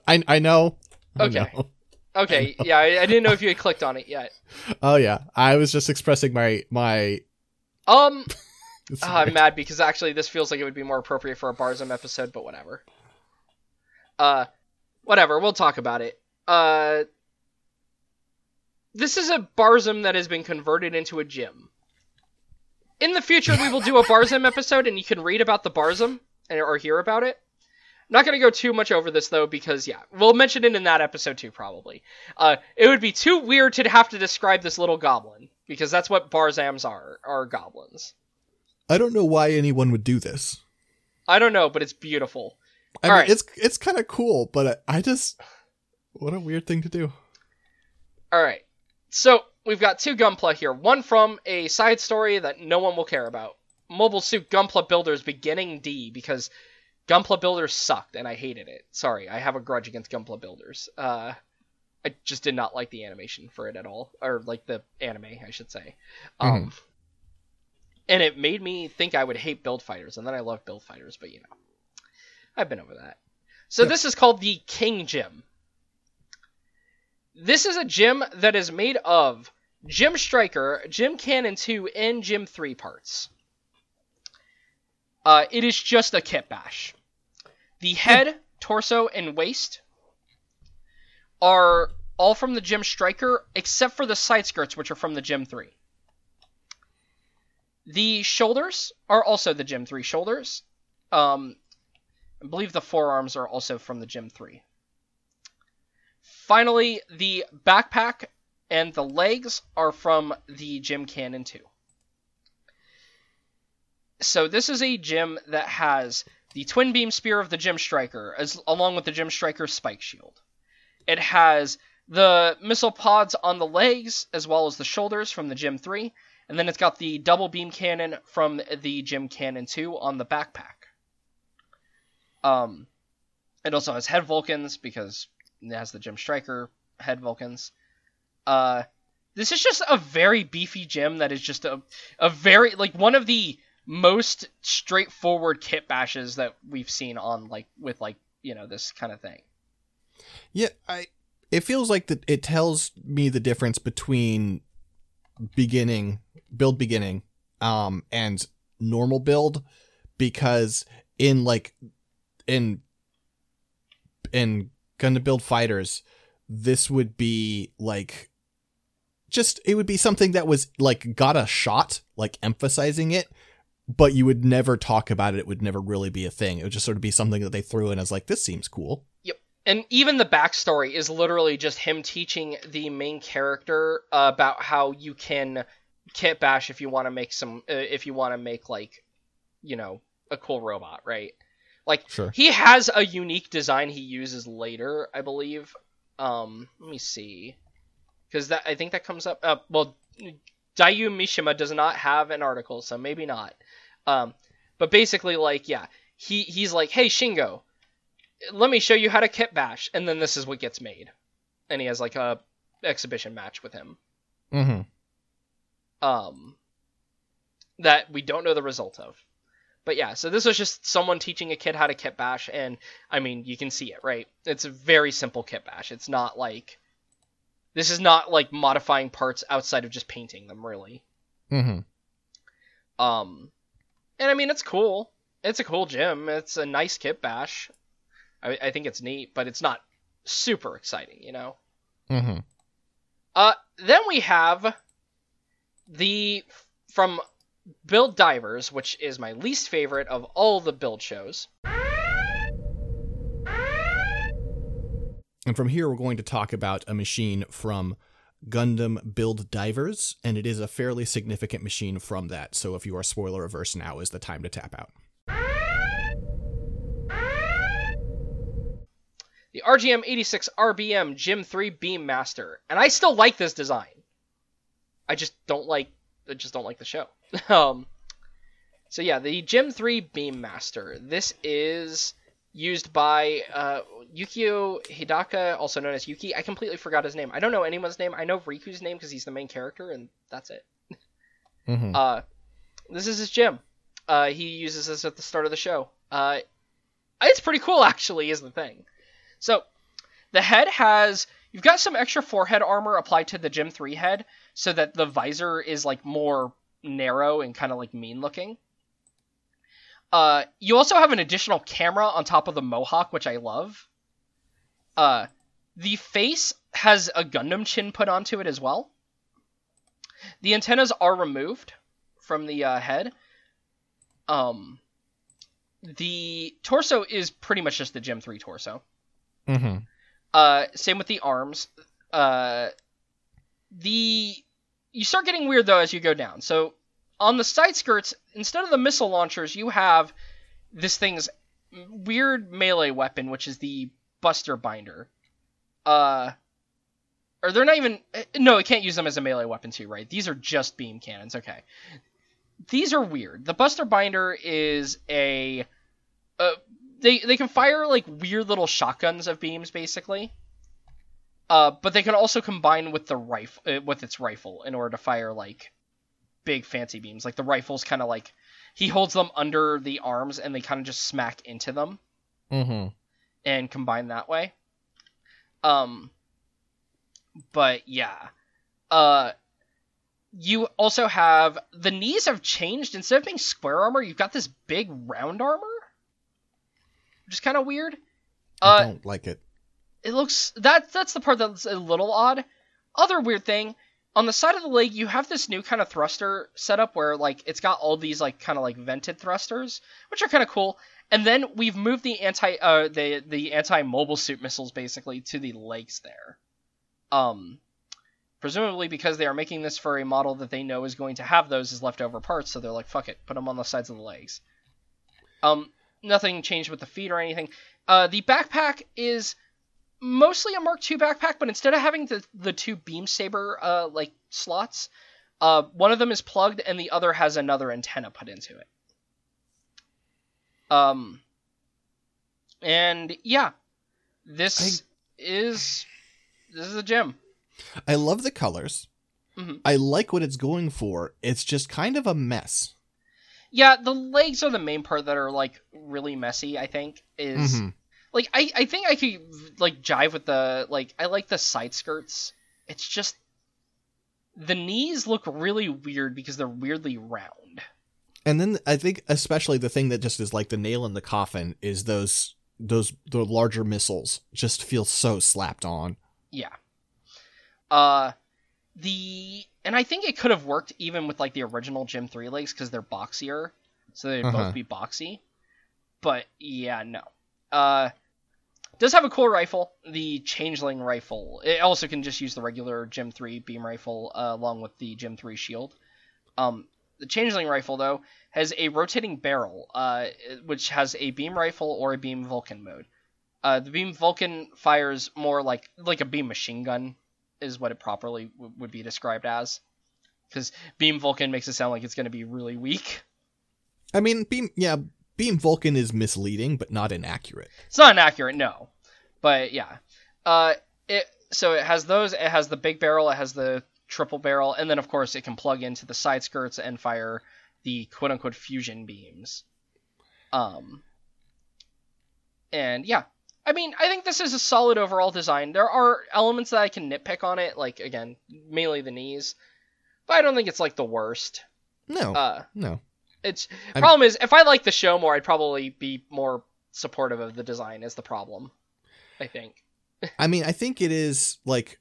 I I know. I Okay. know. [LAUGHS] okay, yeah, I, I didn't know if you had clicked on it yet. Oh yeah, I was just expressing my my. Um, [LAUGHS] Ah, I'm mad because actually this feels like it would be more appropriate for a Barzam episode, but whatever. Uh, whatever. We'll talk about it. Uh, this is a Barzam that has been converted into a gym. In the future, we will do a Barzam episode, and you can read about the Barzam and or hear about it. Not gonna go too much over this though, because yeah, we'll mention it in that episode too, probably. Uh, it would be too weird to have to describe this little goblin because that's what Barzams are, are goblins. I don't know why anyone would do this. I don't know, but it's beautiful. I All mean, right. it's it's kind of cool, but I, I just what a weird thing to do. All right. So we've got two Gunpla here. One from a side story that no one will care about. Mobile Suit Gunpla Builders Beginning G because Gunpla Builders sucked and I hated it. Sorry, I have a grudge against Gunpla Builders. Uh, I just did not like the animation for it at all, or like the anime, I should say. Um, and it made me think I would hate Build Fighters, and then I love Build Fighters, but you know, I've been over that. So Yeah. this is called the King Gym. This is a gym that is made of Gym Striker, Gym Cannon 2, and Gym 3 parts. Uh, it is just a kit bash. The head, torso, and waist are all from the Gym Striker, except for the side skirts, which are from the Gym 3. The shoulders are also the Gym 3 shoulders. Um, I believe the forearms are also from the Gym 3. Finally, the backpack and the legs are from the Gym Cannon 2. So this is a gym that has the twin beam spear of the Gym Striker, as along with the Gym Striker spike shield. It has the missile pods on the legs as well as the shoulders from the Gym 3, and then it's got the double beam cannon from the Gym Cannon 2 on the backpack. Um, it also has head Vulcans because it has the Gym Striker head Vulcans. Uh, this is just a very beefy gym that is just a a very like one of the most straightforward kit bashes that we've seen on like with like you know this kind of thing. Yeah, I. It feels like that. It tells me the difference between beginning build beginning, um, and normal build, because in like in in going to Build Fighters, this would be like just it would be something that was like got a shot, like emphasizing it, but you would never talk about it. It would never really be a thing. It would just sort of be something that they threw in as like this seems cool. Yep. And even the backstory is literally just him teaching the main character uh, about how you can kit bash if you want to make some uh, if you want to make like you know a cool robot, right? Like Sure. he has a unique design he uses later, I believe. Um, let me see, because that I think that comes up. Uh, well, Dayu Mishima does not have an article, so maybe not. Um, but basically, like, yeah, he he's like, hey Shingo, let me show you how to kit bash, and then this is what gets made, and he has like a exhibition match with him. Mm-hmm. Um, that we don't know the result of. But yeah, so this was just someone teaching a kid how to kit bash, and I mean, you can see it, right? It's a very simple kit bash. It's not like this is not like modifying parts outside of just painting them, really. Mm-hmm. Um, and I mean, it's cool. It's a cool gym. It's a nice kit bash. I, I think it's neat, but it's not super exciting, you know. Mm-hmm. Uh, then we have the from Build Divers, which is my least favorite of all the build shows. And from here, we're going to talk about a machine from Gundam Build Divers, and it is a fairly significant machine from that. So if you are spoiler averse, now is the time to tap out. The RGM 86 RBM Gym 3 Beam Master, and I still like this design. I just don't like, I just don't like the show. [LAUGHS] um, so yeah, the Gym 3 Beam Master. This is used by uh, Yukio Hidaka, also known as Yuki. I completely forgot his name. I don't know anyone's name. I know Riku's name because he's the main character, and that's it. Mm-hmm. Uh, this is his gym. Uh, he uses this at the start of the show. Uh, it's pretty cool, actually, is the thing. So, the head has you've got some extra forehead armor applied to the Gym 3 head, so that the visor is like more narrow and kind of like mean looking. Uh, you also have an additional camera on top of the mohawk, which I love. Uh, the face has a Gundam chin put onto it as well. The antennas are removed from the uh, head. Um, the torso is pretty much just the Gym 3 torso. Mm-hmm. Uh, same with the arms. Uh, the you start getting weird though as you go down. So on the side skirts, instead of the missile launchers, you have this thing's weird melee weapon, which is the Buster Binder. Uh, or they're not even. No, it can't use them as a melee weapon too, right? These are just beam cannons. Okay. These are weird. The Buster Binder is a. Uh, they they can fire like weird little shotguns of beams, basically. Uh, but they can also combine with the rifle uh, with its rifle in order to fire like big fancy beams. Like the rifle's kind of like he holds them under the arms and they kind of just smack into them Mm-hmm. And combine that way. Um, but yeah, uh, you also have the knees have changed instead of being square armor, you've got this big round armor, which is kind of weird. I Uh, don't like it. it looks that that's the part that's a little odd. Other weird thing on the side of the leg, you have this new kind of thruster setup where like it's got all these like kind of like vented thrusters, which are kind of cool. And then we've moved the anti uh the the anti mobile suit missiles basically to the legs there. Um, presumably because they are making this for a model that they know is going to have those as leftover parts, so they're like, fuck it, put them on the sides of the legs. Um, nothing changed with the feet or anything. Uh, the backpack is mostly a Mark II backpack, but instead of having the the two beam saber uh like slots, uh one of them is plugged and the other has another antenna put into it. Um and yeah, this is this is a gem. I love the colors. Mhm. I like what it's going for. It's just kind of a mess. Yeah, the legs are the main part that are like really messy, I think. Is Mhm. like I, I think I could like jive with the like I like the side skirts. It's just the knees look really weird because they're weirdly round. And then I think especially the thing that just is like the nail in the coffin is those those the larger missiles just feel so slapped on. Yeah. Uh the and I think it could have worked even with like the original Gym 3 legs cuz they're boxier. So they'd Uh-huh. both be boxy. But yeah, no. Uh does have a cool rifle, the Changeling rifle. It also can just use the regular Gym 3 beam rifle uh, along with the Gym 3 shield. Um, the Changeling rifle, though, has a rotating barrel, uh, which has a beam rifle or a beam Vulcan mode. Uh, the beam Vulcan fires more like like a beam machine gun, is what it properly w- would be described as. because Beam Vulcan makes it sound like it's going to be really weak. I mean, beam yeah, beam Vulcan is misleading, but not inaccurate. It's not inaccurate, no, but yeah. Uh, it so it has those. It has the big barrel. It has the triple barrel, and then of course it can plug into the side skirts and fire the quote unquote fusion beams. Um, and yeah, I mean, I think this is a solid overall design. There are elements that I can nitpick on it, like again, mainly the knees, but I don't think it's like the worst. No, Uh, no. it's I'm- problem is if I like the show more, I'd probably be more supportive of the design. Is the problem? I think. I mean, I think it is like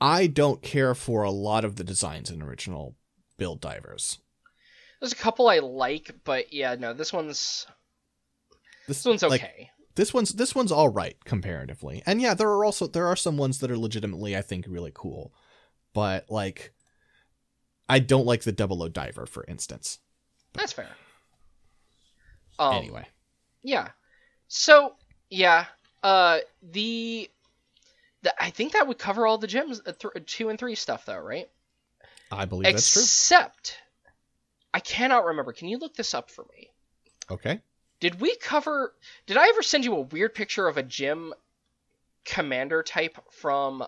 I don't care for a lot of the designs in original Build Divers. There's a couple I like, but yeah, no, this one's This, this one's okay. like, this one's this one's all right comparatively, and yeah, there are also there are some ones that are legitimately I think really cool, but like I don't like the Double O Diver for instance. That's fair. Um, anyway, Yeah. So yeah, uh, the, the I think that would cover all the gems, uh, th- two and three stuff though, right? I believe that's true. Except, I cannot remember. Can you look this up for me? Okay. Did we cover? Did I ever send you a weird picture of a gym commander type from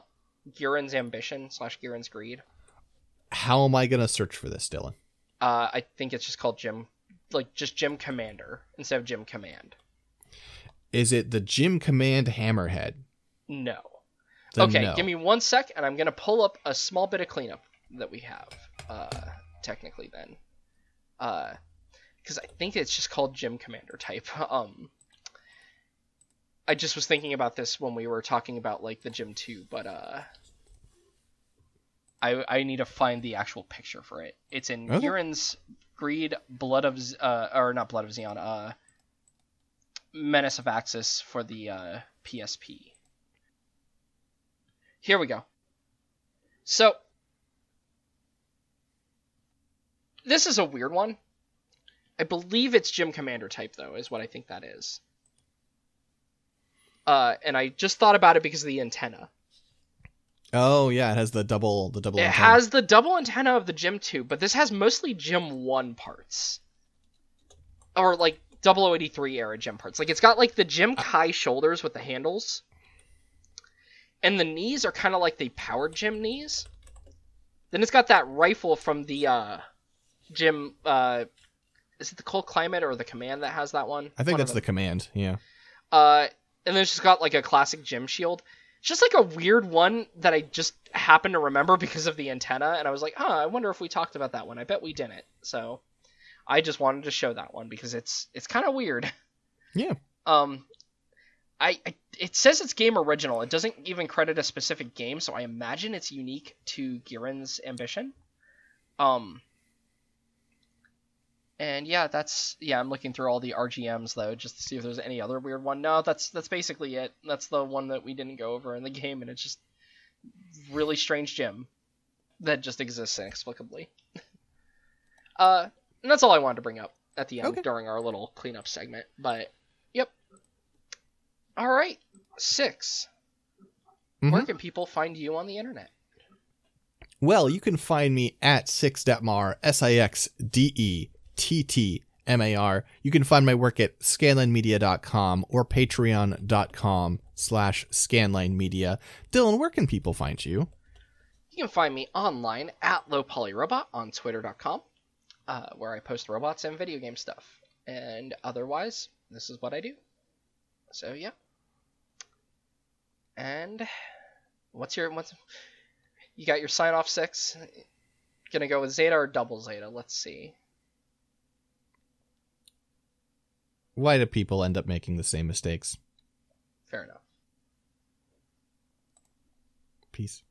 Gihren's Ambition slash Gihren's Greed? How am I gonna search for this, Dylan? Uh, I think it's just called Gym, like just Gym Commander instead of Gym Command. Is it the Jim Command Hammerhead? No. Okay, no. give me one sec, and I'm gonna pull up a small bit of cleanup that we have. Uh, technically, then, uh, because I think it's just called Gym Commander type. [LAUGHS] Um, I just was thinking about this when we were talking about like the Gym Two, but uh, I I need to find the actual picture for it. It's in Okay. Gihren's Greed, Blood of Z- uh, or not Blood of Zeon, uh, Menace of Axis for the uh, PSP. Here we go. So, this is a weird one. I believe it's Gym Commander type, though, is what I think that is. Uh, and I just thought about it because of the antenna. Oh yeah, it has the double the double. It antenna. has the double antenna of the Gym 2, but this has mostly Gym 1 parts. Or, like, 0083 era Gym parts. Like, it's got, like, the Gym Kai shoulders with the handles. And the knees are kind of like the power Gym knees. Then it's got that rifle from the, uh, Gym, uh, is it the Cold Climate or the Command that has that one? I think One that's the command. Yeah. Uh, and then it's just got like a classic gym shield. It's just like a weird one that I just happened to remember because of the antenna, and I was like, huh, I wonder if we talked about that one. I bet we didn't. So I just wanted to show that one because it's it's kind of weird. Yeah. Um, I, I it says it's game original. It doesn't even credit a specific game, so I imagine it's unique to Gihren's ambition. Um. And yeah, that's yeah. I'm looking through all the RGMs though, just to see if there's any other weird one. No, that's that's basically it. That's the one that we didn't go over in the [LAUGHS] game, and it's just really strange gym that just exists inexplicably. [LAUGHS] uh, and that's all I wanted to bring up at the end Okay. during our little cleanup segment. But. All right, 6 Where Mhm. can people find you on the internet? Well, you can find me at Six sixdettmar, S I X D E T T M A R. You can find my work at scanlinemedia.com or patreon.com slash scanlinemedia. Dylan, where can people find you? You can find me online at lowpolyrobot on twitter.com, uh, where I post robots and video game stuff. And otherwise, this is what I do. So yeah. And what's your what's you got your sign off six? Gonna go with Zeta or double Zeta? Let's see. Why do people end up making the same mistakes? Fair enough. Peace.